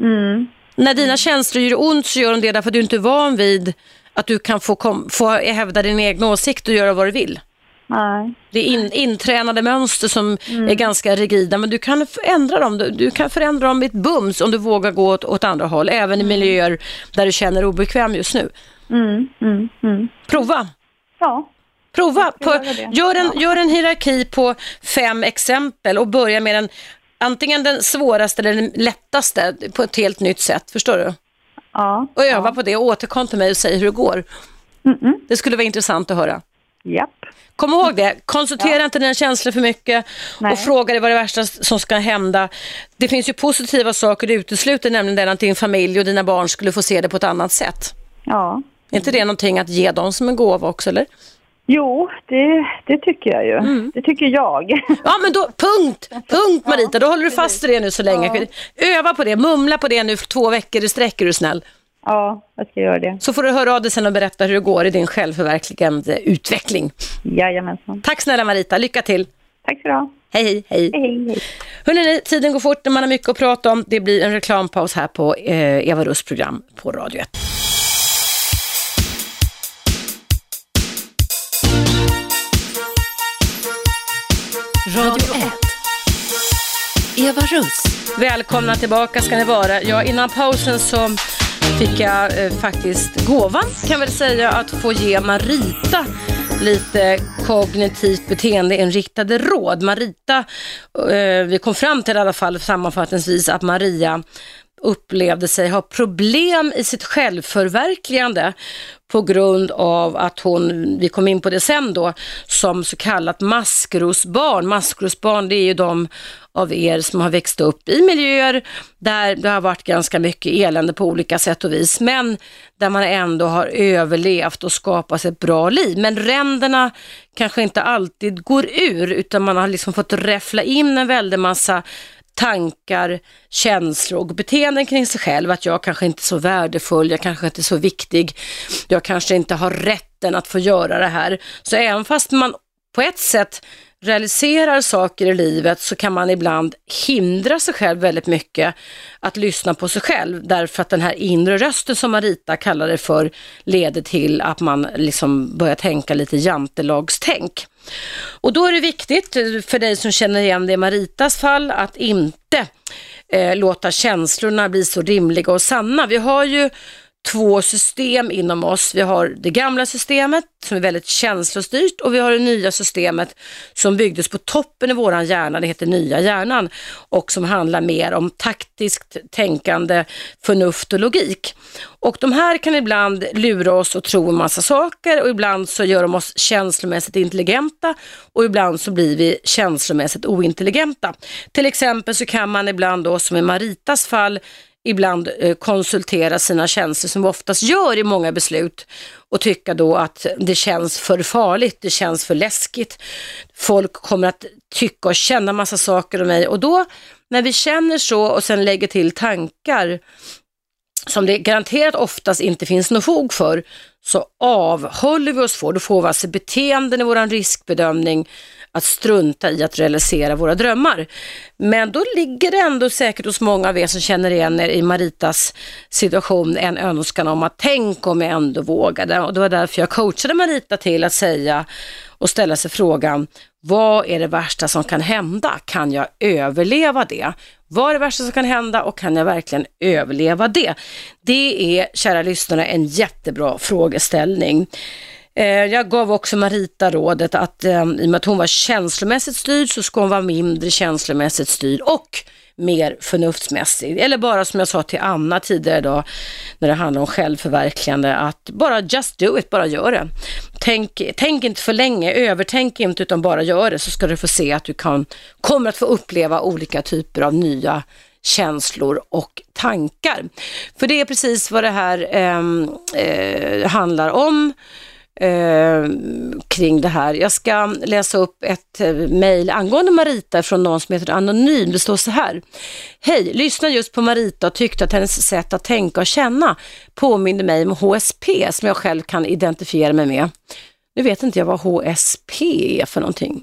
Mm. När dina känslor gör ont så gör de det därför att du inte är van vid att du kan få, kom, få hävda din egen åsikt och göra vad du vill. Nej. Det är in, intränade mönster som är ganska rigida, men du kan ändra dem. Du, du kan förändra dem i ett bums om du vågar gå åt, åt andra håll, även i miljöer där du känner dig obekväm just nu. Mm, mm, mm. Prova! Ja. Prova! På, gör, en, gör en hierarki på fem exempel och börja med den, antingen den svåraste eller den lättaste på ett helt nytt sätt. Förstår du? Ja. Och öva på det och återkom till mig och säg hur det går. Mm-mm. Det skulle vara intressant att höra. Japp. Kom ihåg det, konsultera inte dina känslor för mycket Nej. och fråga dig vad det värsta som ska hända. Det finns ju positiva saker du utesluter, nämligen den att din familj och dina barn skulle få se det på ett annat sätt. Ja. Är inte det någonting att ge dem som en gåva också, eller? Jo, det, det tycker jag ju. Mm. Det tycker jag. Ja, men då, punkt, punkt Marita, då håller du fast i det nu så länge. Öva på det, mumla på det nu för två veckor i sträck är du snäll. Ja, jag ska göra det. Så får du höra av dig sen och berätta hur det går i din självförverkligande utveckling. Jajamensan. Tack snälla Marita, lycka till. Tack så du ha. Hej, hej, hej. Hej, hej. Hörrni, tiden går fort när man har mycket att prata om. Det blir en reklampaus här på eh, Eva Russ program på Radio 1. Radio 1. Eva Russ. Välkomna tillbaka ska ni vara. Ja, innan pausen så fick jag eh, faktiskt gåvan, kan väl säga, att få ge Marita lite kognitivt beteendeinriktade råd. Marita, eh, vi kom fram till i alla fall sammanfattningsvis att Maria upplevde sig ha problem i sitt självförverkligande på grund av att hon, vi kom in på det sen då, som så kallat maskrosbarn. Maskrosbarn det är ju de av er som har växt upp i miljöer där det har varit ganska mycket elände på olika sätt och vis, men där man ändå har överlevt och skapat sig ett bra liv. Men ränderna kanske inte alltid går ur, utan man har liksom fått räffla in en väldig massa tankar, känslor och beteenden kring sig själv. Att jag kanske inte är så värdefull, jag kanske inte är så viktig, jag kanske inte har rätten att få göra det här. Så även fast man på ett sätt realiserar saker i livet så kan man ibland hindra sig själv väldigt mycket att lyssna på sig själv därför att den här inre rösten som Marita kallar det för leder till att man liksom börjar tänka lite jantelagstänk. Och då är det viktigt för dig som känner igen det i Maritas fall att inte eh, låta känslorna bli så rimliga och sanna. Vi har ju två system inom oss. Vi har det gamla systemet som är väldigt känslostyrt och vi har det nya systemet som byggdes på toppen i våran hjärna, det heter nya hjärnan och som handlar mer om taktiskt tänkande, förnuft och logik. Och de här kan ibland lura oss och tro en massa saker och ibland så gör de oss känslomässigt intelligenta och ibland så blir vi känslomässigt ointelligenta. Till exempel så kan man ibland då, som i Maritas fall, ibland eh, konsultera sina känslor som vi oftast gör i många beslut och tycka då att det känns för farligt, det känns för läskigt. Folk kommer att tycka och känna massa saker om mig. Och då när vi känner så och sen lägger till tankar som det garanterat oftast inte finns något fog för, så avhåller vi oss från, då får vi alltså beteenden i vår riskbedömning att strunta i att realisera våra drömmar. Men då ligger det ändå säkert hos många av er som känner igen er i Maritas situation en önskan om att tänk om jag ändå vågade. Och det var därför jag coachade Marita till att säga och ställa sig frågan, vad är det värsta som kan hända? Kan jag överleva det? Vad är det värsta som kan hända och kan jag verkligen överleva det? Det är, kära lyssnare, en jättebra frågeställning. Eh, jag gav också Marita rådet att eh, i och med att hon var känslomässigt styrd så ska hon vara mindre känslomässigt styrd och mer förnuftsmässig. Eller bara som jag sa till Anna tidigare idag när det handlar om självförverkligande att bara just do it, bara gör det. Tänk, tänk inte för länge, övertänk inte utan bara gör det så ska du få se att du kan, kommer att få uppleva olika typer av nya känslor och tankar. För det är precis vad det här eh, eh, handlar om eh, kring det här. Jag ska läsa upp ett eh, mejl angående Marita från någon som heter Anonym. Det står så här. Hej, lyssnade just på Marita och tyckte att hennes sätt att tänka och känna påminner mig om HSP som jag själv kan identifiera mig med. Nu vet inte jag vad HSP är för någonting.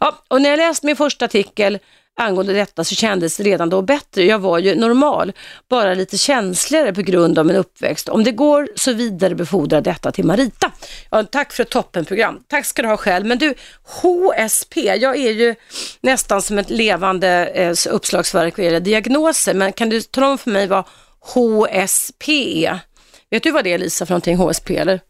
Ja, och när jag läste min första artikel angående detta så kändes det redan då bättre. Jag var ju normal, bara lite känsligare på grund av min uppväxt. Om det går så vidare befordra detta till Marita. Ja, tack för ett toppenprogram. Tack ska du ha själv. Men du, HSP, jag är ju nästan som ett levande eh, uppslagsverk vad gäller diagnoser. Men kan du tala om för mig vad HSP är? Vet du vad det är Lisa för någonting, HSP eller?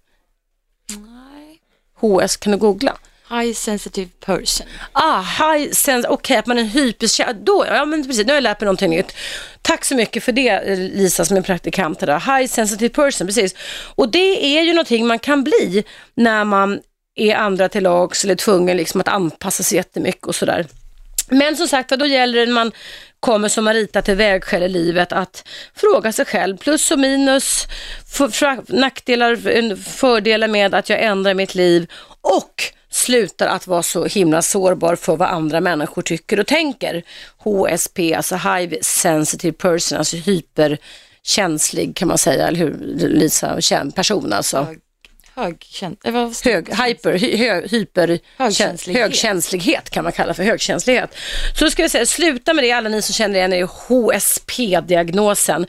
Nej. HS, kan du googla? High sensitive person. Ah, high sensitive, okej okay, att man är hyperkänslig. Då, ja men precis, nu har jag lärt mig någonting nytt. Tack så mycket för det Lisa som är praktikant där. High sensitive person, precis. Och det är ju någonting man kan bli när man är andra till lags eller tvungen liksom att anpassa sig jättemycket och sådär. Men som sagt då gäller det när man kommer som Marita till vägskäl i livet att fråga sig själv, plus och minus, för, för, nackdelar, fördelar med att jag ändrar mitt liv och slutar att vara så himla sårbar för vad andra människor tycker och tänker. HSP, alltså High Sensitive Person, alltså hyperkänslig kan man säga, eller hur Lisa, person alltså. Högkänd, hög, hyper, hy, hyper, högkänslighet. högkänslighet kan man kalla för högkänslighet. Så ska vi säga, sluta med det alla ni som känner igen er i HSP-diagnosen.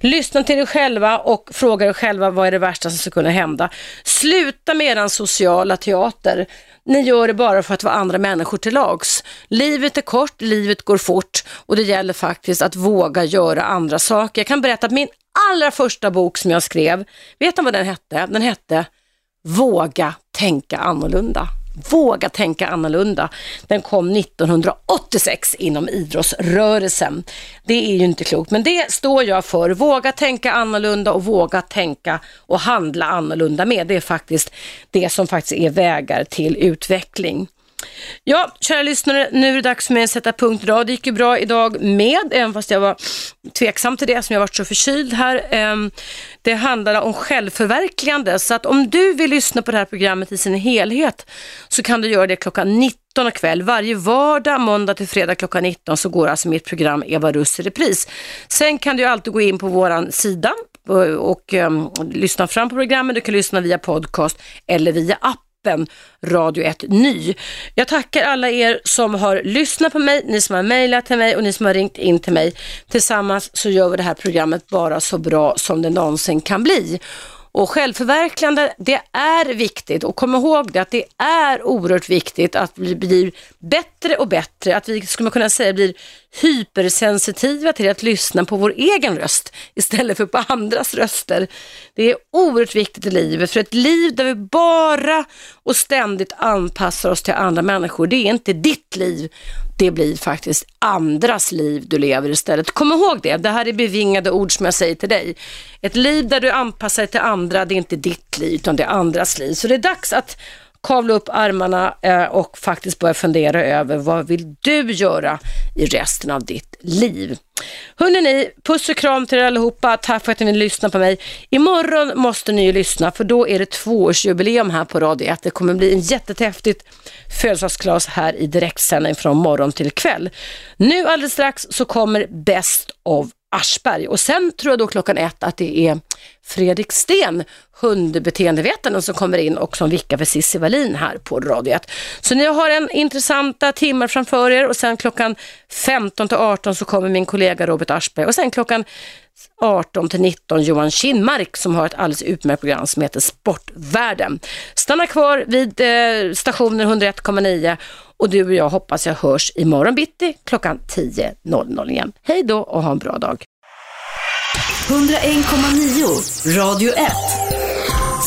Lyssna till er själva och fråga er själva vad är det värsta som ska kunna hända. Sluta med er sociala teater. Ni gör det bara för att vara andra människor till lags. Livet är kort, livet går fort och det gäller faktiskt att våga göra andra saker. Jag kan berätta att min allra första bok som jag skrev, vet ni vad den hette? Den hette Våga tänka annorlunda. Våga tänka annorlunda. Den kom 1986 inom idrottsrörelsen. Det är ju inte klokt, men det står jag för. Våga tänka annorlunda och våga tänka och handla annorlunda med. Det är faktiskt det som faktiskt är vägar till utveckling. Ja, kära lyssnare, nu är det dags för mig att sätta punkt idag. Det gick ju bra idag med, även fast jag var tveksam till det som jag varit så förkyld här. Ehm, det handlar om självförverkligande, så att om du vill lyssna på det här programmet i sin helhet så kan du göra det klockan 19 kväll. Varje vardag, måndag till fredag klockan 19 så går alltså mitt program Eva Russ i repris. Sen kan du alltid gå in på våran sida och, och och, lyssna fram på programmet. Du kan lyssna via podcast eller via app appen Radio 1 Ny. Jag tackar alla er som har lyssnat på mig, ni som har mejlat till mig och ni som har ringt in till mig. Tillsammans så gör vi det här programmet bara så bra som det någonsin kan bli. Och självförverkligande, det är viktigt. Och kom ihåg det att det är oerhört viktigt att vi blir bättre och bättre, att vi skulle man kunna säga blir hypersensitiva till att lyssna på vår egen röst istället för på andras röster. Det är oerhört viktigt i livet, för ett liv där vi bara och ständigt anpassar oss till andra människor, det är inte ditt liv, det blir faktiskt andras liv du lever istället. Kom ihåg det, det här är bevingade ord som jag säger till dig. Ett liv där du anpassar dig till andra, det är inte ditt liv utan det är andras liv. Så det är dags att kavla upp armarna eh, och faktiskt börja fundera över vad vill du göra i resten av ditt liv. ni, puss och kram till er allihopa. Tack för att ni lyssnar på mig. Imorgon måste ni ju lyssna för då är det tvåårsjubileum här på Radio 1. Det kommer bli en jättetäftigt födelsedagskalas här i direktsändning från morgon till kväll. Nu alldeles strax så kommer Best of Aschberg och sen tror jag då klockan ett att det är Fredrik Sten, hundbeteendevetaren som kommer in och som vickar för Cissi Wallin här på Radio 1. Så ni har en intressanta timmar framför er och sen klockan 15 till 18 så kommer min kollega Robert Aschberg och sen klockan 18 till 19 Johan Kinmark som har ett alldeles utmärkt program som heter Sportvärlden. Stanna kvar vid eh, stationen 101,9 och du och jag hoppas jag hörs imorgon bitti klockan 10.00 igen. Hej då och ha en bra dag. 101,9 Radio 1